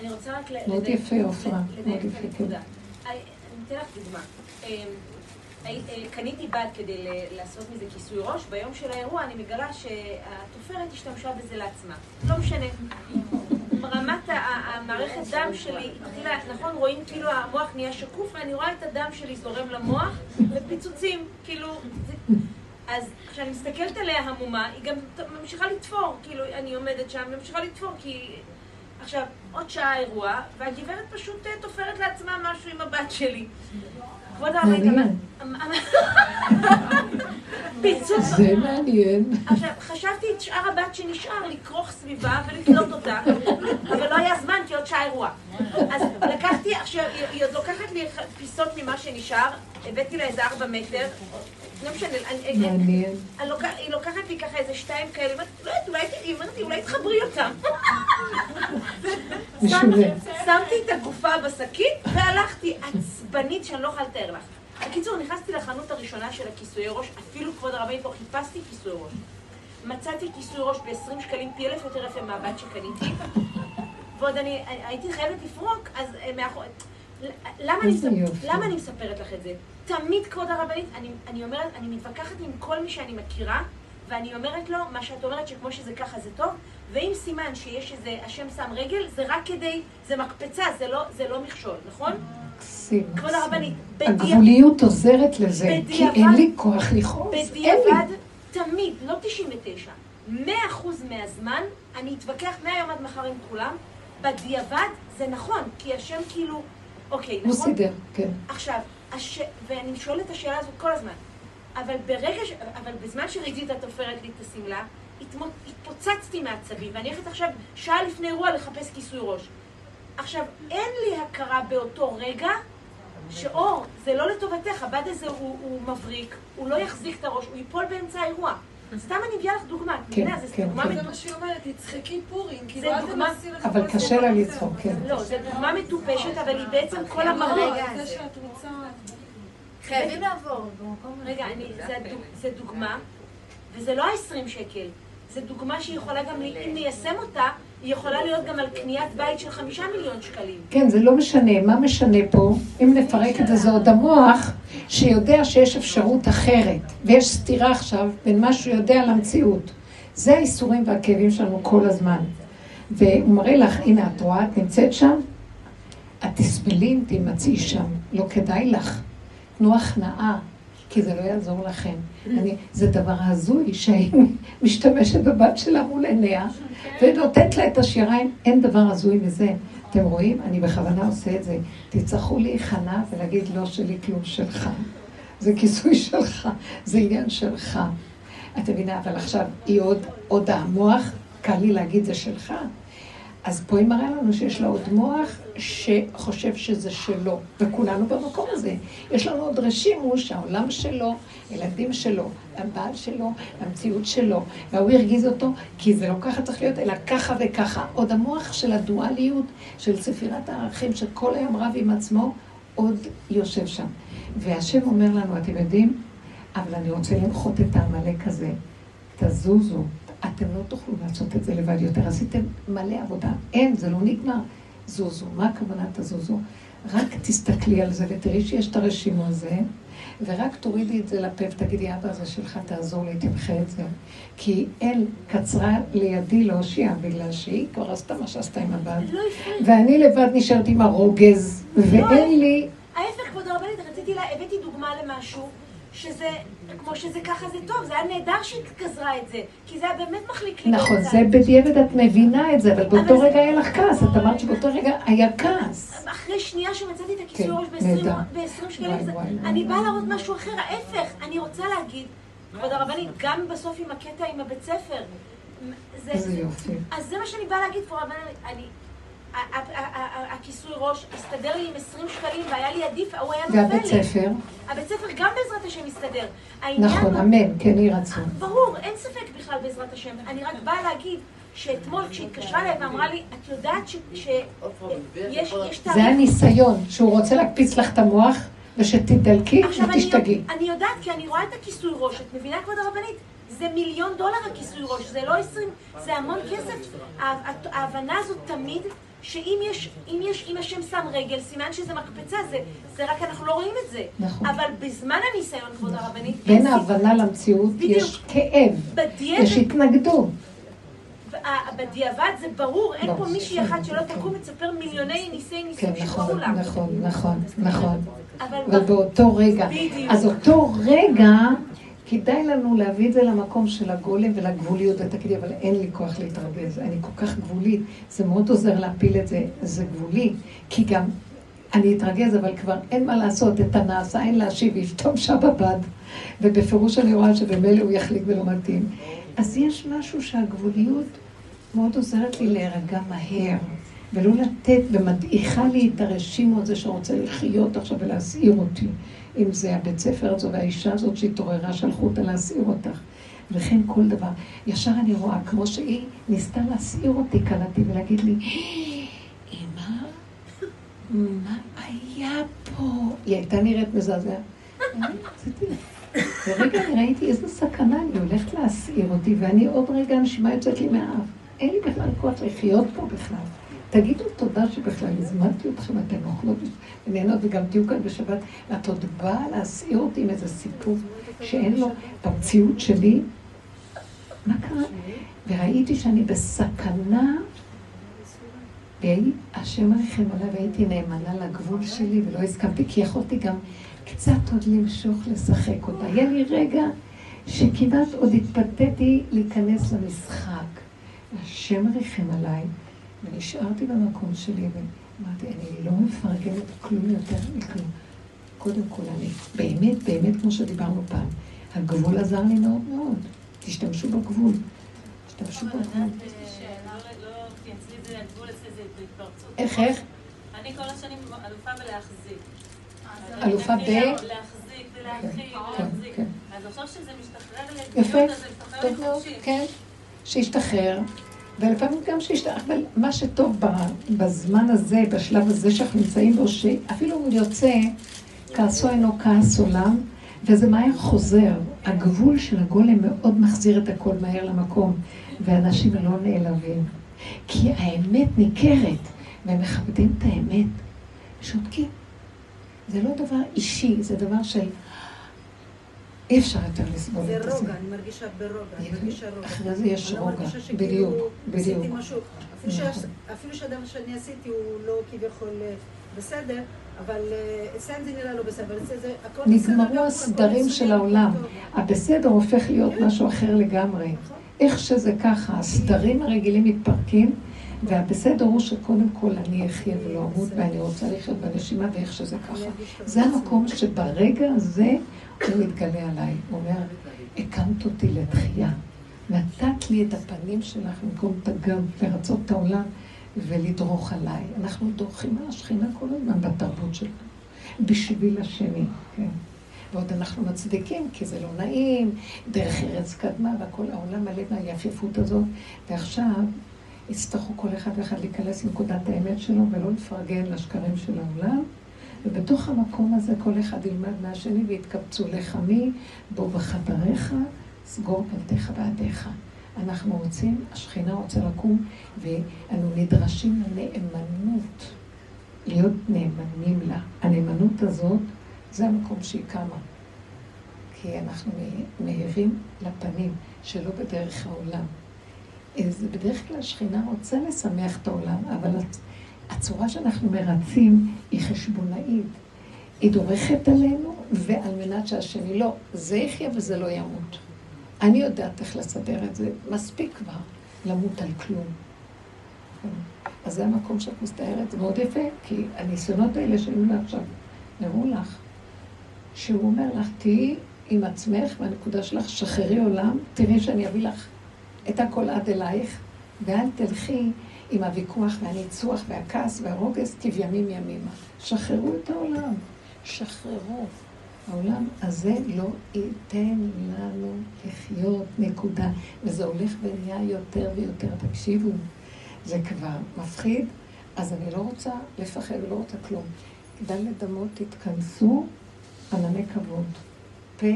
אני רוצה רק מאוד יפה, עופרה. מאוד את יפה, הנקודה. אני אני אתן לך דוגמה. קניתי בד כדי לעשות מזה כיסוי ראש, ביום של האירוע אני מגלה שהתופרת השתמשה בזה לעצמה. לא משנה. רמת המערכת דם שלי התחילה, נכון, רואים כאילו המוח נהיה שקוף ואני רואה את הדם שלי זורם למוח ופיצוצים, כאילו... אז כשאני מסתכלת עליה המומה, היא גם ממשיכה לתפור, כאילו, אני עומדת שם וממשיכה לתפור, כי... עכשיו, עוד שעה אירוע, והגברת פשוט אה, תופרת לעצמה משהו עם הבת שלי. כבוד. אמ- אמ- פיצוץ. זה מעניין. עכשיו, חשבתי את שאר הבת שנשאר לכרוך סביבה ולתלות אותה, אבל לא היה זמן כי עוד שעה אירוע. אז לקחתי, עכשיו, היא- עוד לוקחת לי פיסות ממה שנשאר, הבאתי לה איזה ארבע מטר, לא משנה, היא לוקחת לי ככה איזה שתיים כאלה, היא אומרת, לא יודעת, אולי, לי, אולי תחברי אותם. שמתי את הגופה בשקית והלכתי, עצבנית שאני לא יכולה לתאר לך. בקיצור, נכנסתי לחנות הראשונה של הכיסויי ראש, אפילו כבוד הרבנית לא חיפשתי כיסוי ראש. מצאתי כיסוי ראש ב-20 שקלים, פי אלף יותר יפה מהבת שקניתי, ועוד אני הייתי חייבת לפרוק, אז אה, מאחור... למה אני. למה אני מספרת לך את זה? תמיד, כבוד הרבנית, אני, אני אומרת, אני מתווכחת עם כל מי שאני מכירה, ואני אומרת לו, מה שאת אומרת, שכמו שזה ככה זה טוב, ואם סימן שיש איזה, השם שם רגל, זה רק כדי, זה מקפצה, זה לא, זה לא מכשול, נכון? מקסים. כבוד. הרבנית, בדיע- הגבוליות עוזרת לזה, כי בדיעבד- אין לי כוח לכעוס. בדיעבד, תמיד, לא 99, 100% מהזמן, אני אתווכח מהיום עד מחר עם כולם, בדיעבד זה נכון, כי השם כאילו, אוקיי, הוא נכון? סידר, כן. עכשיו, הש... ואני שואלת את השאלה הזאת כל הזמן, אבל ברגע ש... אבל בזמן שריג'יטה תופרת לי את השמלה. התפוצצתי מעצבים, ואני הולכת עכשיו שעה לפני אירוע לחפש כיסוי ראש. עכשיו, אין לי הכרה באותו רגע שאור, זה לא לטובתך, הבד הזה הוא, הוא מבריק, הוא לא יחזיק את הראש, הוא ייפול באמצע האירוע. סתם אני מביאה לך דוגמה, את כן, מבינה? זו כן, דוגמה כן. מטופשת. זה מה שהיא אומרת, תצחקי פורים, כאילו אל דוגמה- תנסי אבל לחפש קשה לה לצחוק. כן. לא, זו דוגמה מטופשת, אבל היא בעצם כל לא, המהות. זה שאת רוצה... חייבים לעבור במקום רגע, אני, זה, הדוג, זה דוגמה, וזה לא ה-20 שקל. זה דוגמה שיכולה גם, ל- אם ניישם אותה, היא יכולה להיות גם על קניית בית של חמישה מיליון שקלים. כן, זה לא משנה. מה משנה פה? אם נפרק את זה, זה עוד המוח שיודע שיש אפשרות אחרת, ויש סתירה עכשיו בין מה שהוא יודע למציאות. זה האיסורים והכאבים שלנו כל הזמן. והוא מראה לך, הנה, את רואה, את נמצאת שם? את תסבלי אם תימצאי שם. לא כדאי לך. תנו הכנעה, כי זה לא יעזור לכם. אני, זה דבר הזוי שהיא משתמשת בבת שלה מול עיניה, ונותנת לה את השיריים, אין דבר הזוי מזה. אתם רואים? אני בכוונה עושה את זה. תצטרכו להיכנע ולהגיד לא שלי כלום שלך. זה כיסוי שלך, זה עניין שלך. את מבינה, אבל עכשיו היא עוד, עוד המוח, קל לי להגיד זה שלך. אז פה היא מראה לנו שיש לה עוד מוח שחושב שזה שלו, וכולנו במקום הזה. יש לנו עוד רשימוש, העולם שלו, ילדים שלו, הבעל שלו, המציאות שלו, והוא הרגיז אותו, כי זה לא ככה צריך להיות, אלא ככה וככה. עוד המוח של הדואליות, של ספירת הערכים, שכל היום רב עם עצמו, עוד יושב שם. והשם אומר לנו, אתם יודעים, אבל אני רוצה למחות את העמלק הזה. תזוזו. אתם לא תוכלו לעשות את זה לבד יותר. עשיתם מלא עבודה. אין, זה לא נגמר. זוזו. מה הכוונה תזוזו? רק תסתכלי על זה ותראי שיש את הרשימו הזה, ורק תורידי את זה לפה ותגידי, אבא, זה שלך, תעזור לי, תמחה את זה. כי אל קצרה לידי להושיע, בגלל שהיא כבר עשתה מה שעשתה עם הבעל. לא. ואני לבד נשארת עם הרוגז, ואין לי... ההפך, כבוד הרבנית, רציתי לה, הבאתי דוגמה למשהו, שזה, כמו שזה ככה זה טוב, זה היה נהדר שהיא גזרה את זה, כי זה היה באמת מחליק לי. נכון. זה בדיעבד את מבינה את זה, אבל באותו רגע היה לך כעס, את אמרת שבאותו רגע היה כעס. אחרי שנייה שמצאתי את הכיסוי כן, ראש נהדר. ב-20 שקלים, אני. באה להראות משהו אחר, ההפך, אני רוצה להגיד, כבוד הרבנית, גם בסוף עם הקטע עם הבית ספר, איזה זה- יופי. אז זה מה שאני באה להגיד פה, אבל אני... הכיסוי ראש הסתדר לי עם 20 שקלים והיה לי עדיף, הוא היה נופל לי. והבית ספר, הבית ספר גם בעזרת השם. העניין נכון, אמן, כן יהי רצון. ברור, אין ספק בכלל בעזרת השם. אני רק באה להגיד שאתמול כשהתקשרה אליי ואמרה לי, את יודעת שיש יש זה תאריך... הניסיון, שהוא רוצה להקפיץ לך את המוח, ושתדלקי ותשתגעי. אני יודעת, כי אני רואה את הכיסוי ראש, את מבינה, כבוד הרבנית? זה מיליון דולר הכיסוי ראש, זה לא עשרים, זה המון כסף. הה- ההבנה הזאת תמיד, שאם יש, אם יש, אם השם שם רגל, סימן שזה מקפצה, זה, זה רק אנחנו לא רואים את זה. נכון. אבל בזמן הניסיון, כבוד הרבנית, אין בין. ההבנה למציאות בדיוק. יש כאב, בדיעבד, יש התנגדות. בדיעבד זה ברור, אין פה ברור. מישהי אחת שלא כן. תקום ותספר מיליוני ניסי כן, ניסים נכון, שקרו לה. נכון, נכון, נכון. אבל באותו רגע. אז אותו רגע, כדאי לנו להביא את זה למקום של הגולם ולגבוליות, ותגידי, אבל אין לי כוח להתרגז, אני כל כך גבולית, זה מאוד עוזר להפיל את זה, זה גבולי, כי גם אני אתרגז, אבל כבר אין מה לעשות, את הנעשה אין להשיב, יפתום שם בבד, ובפירוש אני רואה שבמילא הוא יחליק ולא מתאים. אז יש משהו שהגבוליות מאוד עוזרת לי להירגע מהר, ולא לתת, ומדעיכה לי את הרשימו הזה שרוצה לחיות עכשיו ולהסעיר אותי. אם זה הבית ספר הזו והאישה הזאת שהתעוררה, שלחו אותה להסעיר אותך. וכן כל דבר. ישר אני רואה, כמו שהיא ניסתה להסעיר אותי, קלטתי, ולהגיד לי, אמא, מה היה פה? היא הייתה נראית מזעזע. ורגע אני ראיתי איזו סכנה, אני הולכת להסעיר אותי, ואני עוד רגע הנשימה יוצאת לי מהאף. אין לי בכלל כוח לחיות פה בכלל. תגידו תודה שבכלל הזמנתי אתכם, אתן אוכלות ונהנות וגם תהיו כאן בשבת. ואת עוד באה להסעיר אותי עם איזה סיפור שאין לו במציאות שלי. מה קרה? וראיתי שאני בסכנה, והשם עליכם עליי והייתי נאמנה לגבול שלי ולא הסכמתי, כי יכולתי גם קצת עוד למשוך, לשחק אותה. היה לי רגע שכמעט עוד התפתיתי להיכנס למשחק. השם עליכם עליי, ונשארתי במקום שלי ואמרתי, אני לא מפרגנת כלום יותר מכלום. קודם כל, אני באמת, באמת, כמו שדיברנו פעם, הגבול עזר לי מאוד מאוד. תשתמשו בגבול. תשתמשו אבל בגבול. לדעת, אה, לא- לא-. איך, איך? אני כל השנים אלופה בלהחזיק. אלופה ב? להחזיק ולהכיל כן, ולהחזיק. כן. אז עכשיו שזה משתחרר יפה, אז זה משתחרר טוב לי מאוד. כן. שישתחרר, ולפעמים גם שישתחרר, אבל מה שטוב בזמן הזה, בשלב הזה שאנחנו נמצאים בו, שאפילו אם יוצא, כעסו אינו כעס עולם, וזה מהר חוזר. הגבול של הגולם מאוד מחזיר את הכל מהר למקום, ואנשים לא נעלבים. כי האמת ניכרת, והם מכבדים את האמת. שותקים. זה לא דבר אישי, זה דבר של... אי אפשר יותר לסבול זה את זה. רוגע, אני מרגישה ברוגע, אני מרגישה רוגע. אחרי זה יש לא רוגע, בדיוק, בדיוק. אפילו נכון. שהדבר שאני עשיתי הוא לא כביכול אה, בסדר, אבל אה, אצלם זה נראה לא בסדר, אבל אצל זה הכל בסדר. נגמרו הסדרים של העולם. הבסדר הופך להיות משהו אחר לגמרי. איך שזה ככה, הסדרים הרגילים מתפרקים, והבסדר הוא שקודם כל אני אחיה ולא אמות, ואני רוצה לחיות בנשימה, ואיך שזה ככה. זה המקום שברגע הזה הוא מתגלה עליי. הוא אומר, הקמת אותי לתחייה. נתת לי את הפנים שלך במקום את הגב, לרצות את העולם ולדרוך עליי. אנחנו דורכים על השכינה כל הזמן בתרבות שלנו, בשביל השני, כן. ועוד אנחנו מצדיקים, כי זה לא נעים, דרך ארץ קדמה, והכל העולם מלא מהיפיפות הזאת. ועכשיו יצטרכו כל אחד ואחד להיכנס לנקודת האמת שלו ולא לפרגן לשקרים של העולם. ובתוך המקום הזה כל אחד ילמד מהשני ויתקבצו לך מי, בוא בחדריך, סגור פלטיך בעדיך. אנחנו רוצים, השכינה רוצה לקום, ואנו נדרשים לנאמנות, להיות נאמנים לה. הנאמנות הזאת, זה המקום שהיא קמה. כי אנחנו מאירים לפנים, שלא בדרך העולם. זה בדרך כלל השכינה רוצה לשמח את העולם, אבל הצורה שאנחנו מרצים היא חשבונאית. היא דורכת עלינו, ועל מנת שהשני לא, זה יחיה וזה לא ימות. אני יודעת איך לסדר את זה, מספיק כבר למות על כלום. אז זה המקום שאת מסתערת, זה מאוד יפה, כי הניסיונות האלה שהיו לה עכשיו, נראו לך, שהוא אומר לך, תהיי עם עצמך והנקודה שלך, שחררי עולם, תראי שאני אביא לך את הכל עד אלייך, ואל תלכי עם הוויכוח והניצוח והכעס והרוגז כבימים ימימה. שחררו את העולם, שחררו. העולם הזה לא ייתן לנו לחיות, נקודה. וזה הולך ונהיה יותר ויותר. תקשיבו, זה כבר מפחיד, אז אני לא רוצה לפחד ולא רוצה כלום. דלת אמות תתכנסו ענני כבוד. פה,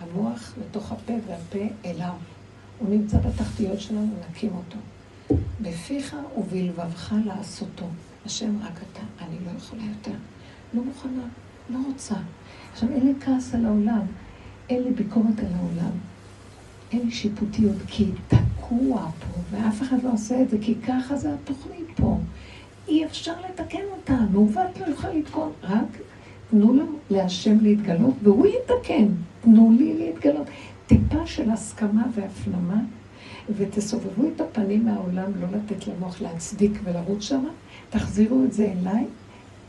המוח לתוך הפה והפה אליו. הוא נמצא בתחתיות שלנו, נקים אותו. בפיך ובלבבך לעשותו. השם רק אתה, אני לא יכולה יותר. לא מוכנה, לא רוצה. עכשיו, אין לי כעס על העולם, אין לי ביקורת על העולם. אין לי שיפוטיות, כי תקוע פה, ואף אחד לא עושה את זה, כי ככה זה התוכנית פה. אי אפשר לתקן אותה, מעוות לא יוכל לתקון, רק תנו לנו להשם להתגלות, והוא יתקן. תנו לי להתגלות. טיפה של הסכמה והפנמה, ותסובבו את הפנים מהעולם, לא לתת למוח להצדיק ולרוץ שמה, תחזירו את זה אליי,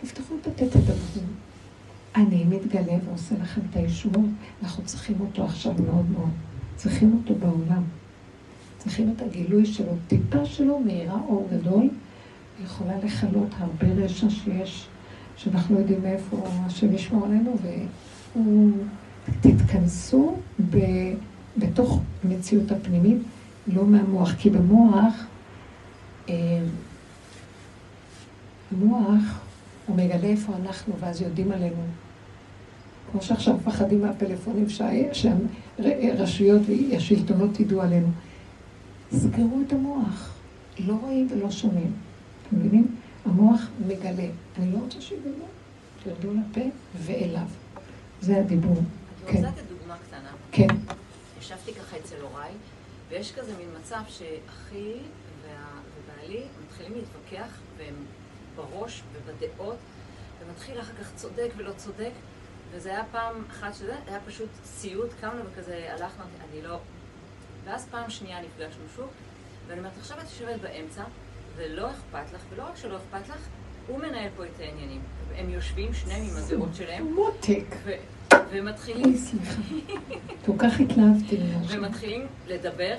תפתחו את הפה, תדברו. אני מתגלה ועושה לכם את הישועות, אנחנו צריכים אותו עכשיו מאוד מאוד. צריכים אותו בעולם. צריכים את הגילוי שלו. טיפה שלו מאירה אור גדול, יכולה לכלות הרבה רשע שיש, שאנחנו לא יודעים מאיפה השם ישמור עלינו, והוא... תתכנסו ב... בתוך המציאות הפנימית, לא מהמוח, כי במוח, אה, המוח, הוא מגלה איפה אנחנו, ואז יודעים עלינו. כמו שעכשיו מפחדים מהפלאפונים שהרשויות והשלטונות ידעו עלינו. סגרו את המוח, לא רואים ולא שומעים. אתם מבינים? המוח מגלה. אני לא רוצה שיגלו, תרדו לפה ואליו. זה הדיבור. אני רוצה לתת דוגמה קטנה. כן. ישבתי ככה אצל הוריי, ויש כזה מין מצב שאחי ובעלי מתחילים להתווכח, והם בראש ובדעות, ומתחיל אחר כך צודק ולא צודק, וזה היה פעם אחת שזה, היה פשוט סיוט, קמנו וכזה הלכנו, אני לא... ואז פעם שנייה נפגשנו שוב, ואני אומרת, עכשיו את יושבת באמצע, ולא אכפת לך, ולא רק שלא אכפת לך, הוא מנהל פה את העניינים. הם יושבים, שניהם עם הדעות שלהם. מותק. ומתחילים... סליחה. כל כך התלהבתי. ומתחילים לדבר,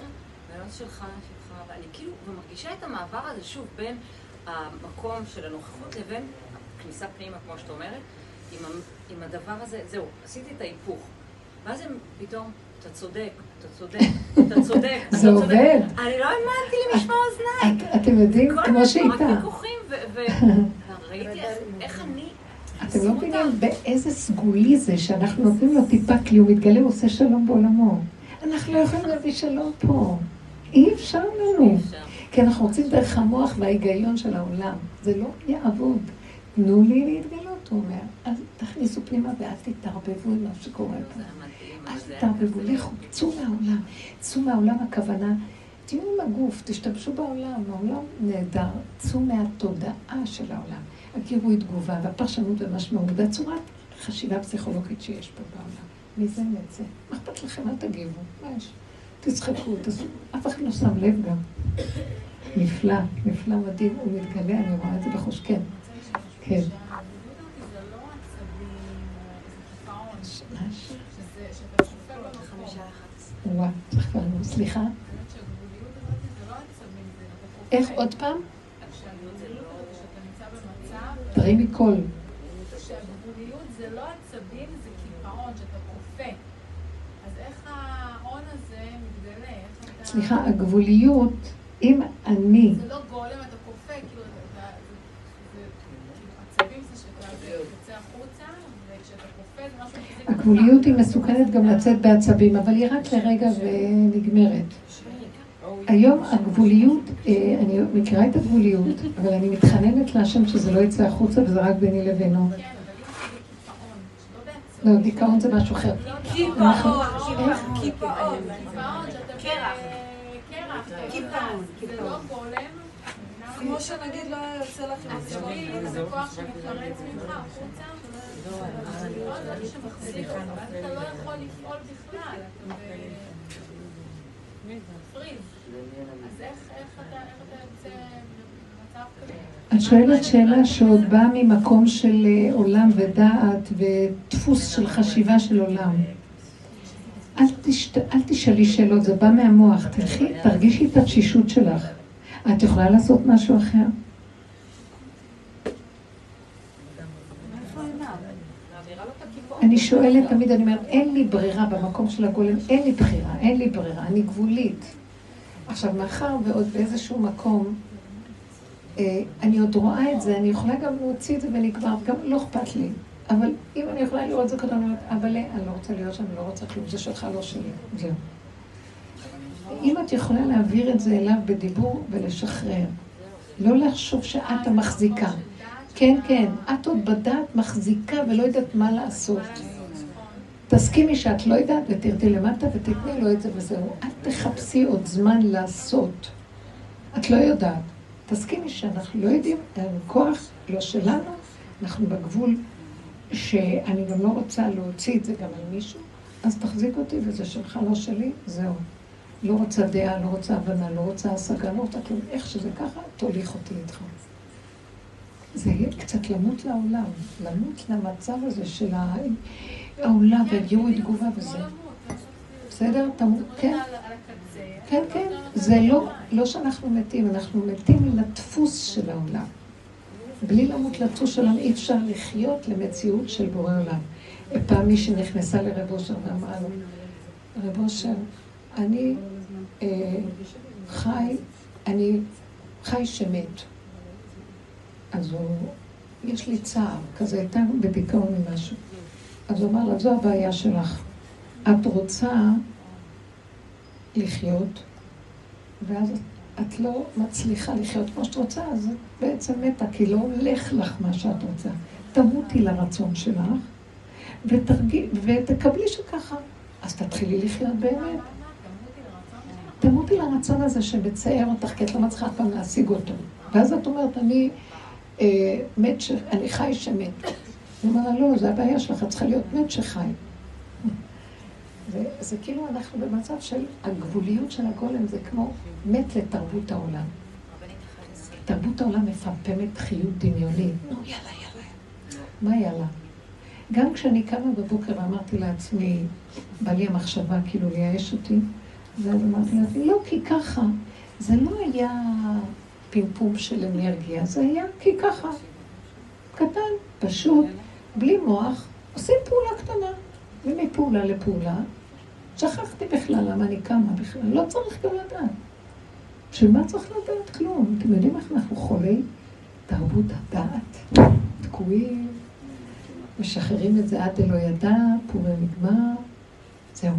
והנוס שלך, שלך, ואני כאילו, ומרגישה את המעבר הזה שוב בין המקום של הנוכחות לבין הכניסה פנימה, כמו שאת אומרת, עם, עם הדבר הזה, זהו, עשיתי את ההיפוך. ואז הם פתאום, אתה צודק, אתה צודק, אתה צודק. זה עובד. אני לא האמנתי למשמע אוזניי. אתם יודעים, כמו שאיתה. כל רק ויכוחים, וראיתי איך אני... אתם לא מבינים באיזה סגולי זה שאנחנו נותנים לו טיפה כלי, הוא מתגלה, הוא עושה שלום בעולמו. אנחנו לא יכולים להביא שלום פה. אי אפשר לנו. כי אנחנו רוצים דרך המוח וההיגיון של העולם. זה לא יעבוד. תנו לי להתגלות, הוא אומר. אז תכניסו פנימה ואל תתערבבו עם מה שקורה פה. אל תתערבבו, לכו, צאו מהעולם. צאו מהעולם הכוונה. תהיו עם הגוף, תשתמשו בעולם. העולם נהדר. צאו מהתודעה של העולם. הגירוי תגובה והפרשנות ומשמעות והצורת חשיבה פסיכולוגית שיש פה בעולם. מזה נצא. מה אכפת לכם? אל תגיבו. מה יש? תצחקו, תעשו. אף אחד לא שם לב גם. נפלא, נפלא מדהים. הוא מתגלה, אני רואה את זה בחוש. כן. כן. וואו, סליחה. איך עוד פעם? תרימי קול. שהגבוליות זה לא עצבים, זה קיפאון, שאתה כופה. אז איך ההון הזה מתגלה? סליחה, הגבוליות, אם אני... זה לא גולם, אתה כופה, כאילו, עצבים זה שאתה יוצא החוצה, וכשאתה כופה זה משהו... הגבוליות היא מסוכנת גם לצאת בעצבים, אבל היא רק לרגע ונגמרת. היום הגבוליות, אה, אני מכירה את הגבוליות, אבל אני מתחננת להשם שזה לא יצא החוצה וזה רק ביני לבינו. לא, דיכאון זה משהו אחר. קיפאון, קיפאון. קרח. זה לא גולם. כמו שנגיד לא יוצא לך עם עצבים, זה כוח שמתפרץ ממך החוצה. אתה לא יכול לפעול בכלל. את שואלת שאלה שעוד באה ממקום של אה, עולם ודעת ודפוס של חשיבה של עולם. אל, תשת... אל תשאלי שאלות, זה בא מהמוח. תלכי, תרגישי את התשישות שלך. את יכולה לעשות משהו אחר? אני שואלת תמיד, אני אומרת, אין לי ברירה במקום של הגולם, אין לי בחירה, אין לי ברירה, אני גבולית. עכשיו, מאחר ועוד באיזשהו מקום, אה, אני עוד רואה את זה, אני יכולה גם להוציא את זה ונגמר, גם לא אכפת לי. אבל אם אני יכולה לראות את זה קודם, אני אומרת, אבל אני לא רוצה להיות שם, אני לא רוצה כלום, זה שלך, לא שלי. זהו. אם את יכולה להעביר את זה אליו בדיבור ולשחרר, לא לחשוב שאת המחזיקה. כן, כן, את עוד בדעת מחזיקה ולא יודעת מה לעשות. תסכימי שאת לא יודעת ותרדי למטה ותתני לו את זה וזהו. אל תחפשי עוד זמן לעשות. את לא יודעת. תסכימי שאנחנו לא יודעים, אין כוח, לא שלנו, אנחנו בגבול שאני גם לא רוצה להוציא את זה גם על מישהו, אז תחזיק אותי וזה שלך, לא שלי, זהו. לא רוצה דעה, לא רוצה הבנה, לא רוצה השגה, לא רוצה כלום. איך שזה ככה, תוליך אותי איתך. זה יהיה קצת למות לעולם, למות למצב הזה של העולם והגיעו תגובה וזה. בסדר? תמות, כן. כן, כן. זה לא, לא שאנחנו מתים, אנחנו מתים לדפוס של העולם. בלי למות לדפוס של העולם אי אפשר לחיות למציאות של בורא עולם. פעם מישהי נכנסה לרב אושר ואמרה לו, רב אושר, אני אה, חי, אני חי שמת. אז הוא, יש לי צער, כזה הייתה בדיכאון ממשהו. אז הוא אמר לה, זו הבעיה שלך. את רוצה לחיות, ואז את לא מצליחה לחיות כמו שאת רוצה, אז את בעצם מתה, כי לא הולך לך מה שאת רוצה. תמותי לרצון שלך, ותרגיל, ותקבלי שככה. אז תתחילי לחיות באמת. תמותי לרצון הזה שמצער אותך, כי את לא מצליחה אף פעם להשיג אותו. ואז את אומרת, אני אה, מת, ש... אני חי שמת. היא אומרת, לא, זה הבעיה שלך, את צריכה להיות מת שחי. זה כאילו אנחנו במצב של הגבוליות של הגולם, זה כמו מת לתרבות העולם. תרבות העולם מפמפמת חיות דמיונית. נו, יאללה, יאללה. מה יאללה? גם כשאני קמה בבוקר ואמרתי לעצמי, בא לי המחשבה כאילו לייאש אותי, ואז אמרתי לעצמי, לא, כי ככה. זה לא היה פמפום של אנרגיה, זה היה כי ככה. קטן, פשוט, בלי מוח, עושים פעולה קטנה. ומפעולה לפעולה, שכחתי בכלל למה אני קמה בכלל, לא צריך גם לדעת. בשביל מה צריך לדעת כלום? אתם יודעים איך אנחנו חולי תרבות הדעת? תקועים, משחררים את זה עד דלא ידע, פורים נגמר, זהו.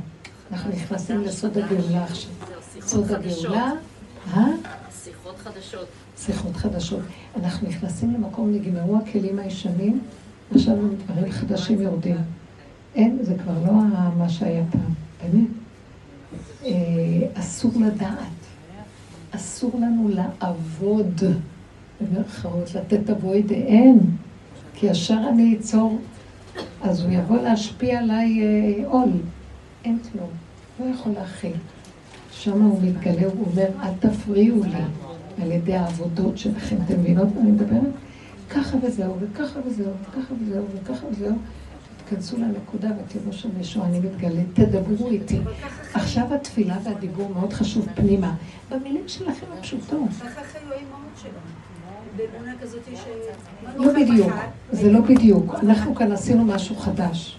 אנחנו נכנסים לסוד הגאולה עכשיו. סוד הגאולה, אה? שיחות חדשות. שיחות חדשות. אנחנו נכנסים למקום, נגמרו הכלים הישנים, עכשיו דברים חדשים יורדים. אין, זה כבר לא מה שהיה פעם, באמת. אה, אסור לדעת. אסור לנו לעבוד, במרכאות, לתת אבוי דאם, כי ישר אני אצור, אז הוא יבוא להשפיע עליי אה, עול. אין כלום, לא יכול להכיל. שם הוא מתגלה, הוא אומר, אל תפריעו לי על ידי העבודות שלכם. אתם מבינות מה אני מדברת? ככה וזהו, וככה וזהו, וככה וזהו, וככה וזהו. תיכנסו לנקודה ותראו שם ישוע, אני מתגלה, תדברו איתי. עכשיו התפילה והדיבור מאוד חשוב פנימה. במילים שלכם הפשוטות. לא בדיוק, זה לא בדיוק. אנחנו כאן עשינו משהו חדש.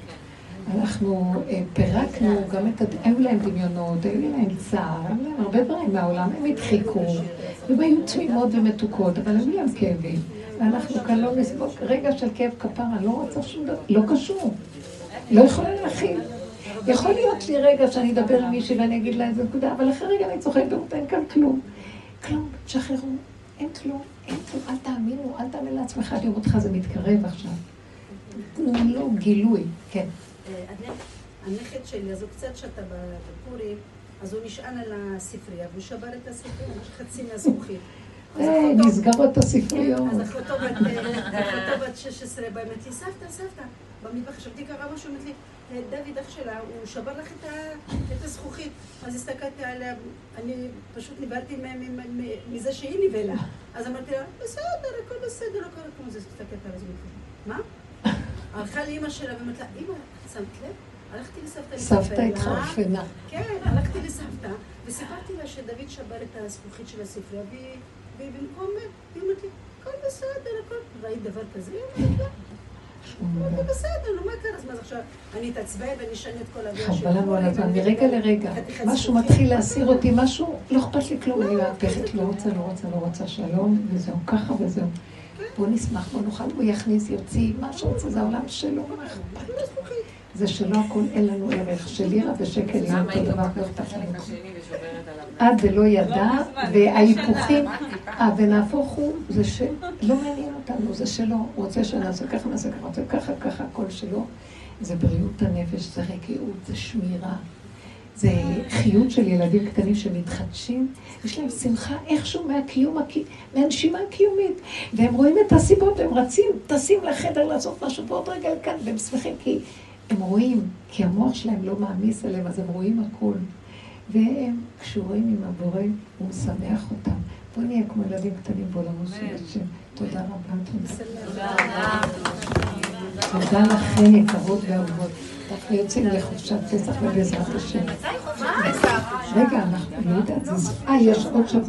אנחנו אה, פירקנו גם את, היו להם דמיונות, היו להם צער, היו להם הרבה דברים מהעולם, הם הדחיקו, הם היו תמימות ומתוקות, אבל היו להם כאבים. ואנחנו כאן לא נסבול רגע של כאב כפרה, לא רוצה שום דבר, לא קשור. לא יכולה להכיל. יכול להיות לי רגע שאני אדבר עם מישהי ואני אגיד לה איזה נקודה, אבל אחרי רגע אני צוחקת ואומרת, אין כאן כלום. כלום, תשחררו, אין כלום, אין כלום, אל תאמינו, אל תאמין לעצמך, אני אומרת לך, זה מתקרב עכשיו. תנו לו גילוי, כן. הנכד שלי, אז הוא קצת שתה בפורים, אז הוא נשען על הספרייה, והוא שבר את הספרייה, חצי מהזכוכית. אה, נסגרות הספריות. אז אחותו בת 16 באה, אמרת לי, סבתא, סבתא, במטבח חשבתי קרה משהו, אמרת לי, דוד, אח שלה, הוא שבר לך את הזכוכית. אז הסתכלתי עליה, אני פשוט נבהלתי מזה שהיא נבהלה. אז אמרתי לה, בסדר, הכל בסדר, לא קרה כמו זה, הסתכלתי על זה. מה? הלכה לאימא שלה ואמרת לה, אימא, שמת לב? הלכתי לסבתא סבתא התחרפנה. כן, הלכתי לסבתא, וסיפרתי לה שדוד שבר את הזכוכית של הספרייה, ובמקום, היא אומרת לי, הכל בסדר, הכל, ראית דבר כזה? היא אומרת זה בסדר, נו מה קרה? אז מה עכשיו, אני אתעצבן ואני אשנה את כל האוויר חבל לנו על הזמן, מרגע לרגע. משהו מתחיל להסיר אותי, משהו, לא אכפת לי כלום, אני מהפכת, לא רוצה, לא רוצה, לא רוצה, שלום, וזהו, ככה וזהו. בוא נשמח, בוא נאכל, הוא יכניס, יוציא, מה שרוצה, זה העולם שלו, מה אכפת? זה שלא הכל אין לנו ערך, של לירה ושקל ים, אותו דבר לא אכפת לנו. עד ולא ידע, וההיפוכים, אה, ונהפוך הוא, זה שלא מעניין אותנו, זה שלו, הוא רוצה שנעשה ככה, נעשה ככה, נעשה ככה, ככה, הכל שלו. זה בריאות הנפש, זה רגיעות, זה שמירה. זה חיות של ילדים קטנים שמתחדשים, יש להם שמחה איכשהו מהקיום, מהנשימה הקיומית. והם רואים את הסיבות, והם רצים, טסים לחדר לעשות משהו, ועוד רגע כאן, והם שמחים כי הם רואים, כי המוח שלהם לא מעמיס עליהם, אז הם רואים הכול. והם קשורים עם הבורא, הוא משמח אותם. בואו נהיה כמו ילדים קטנים בעולמו של השם. תודה רבה, תודה. תודה לכם, יקרות ואהובות. אנחנו יוצאים לחופשת פסח ובעזרת השם. רגע, אנחנו לא יודעת, אה, יש עוד שבוע.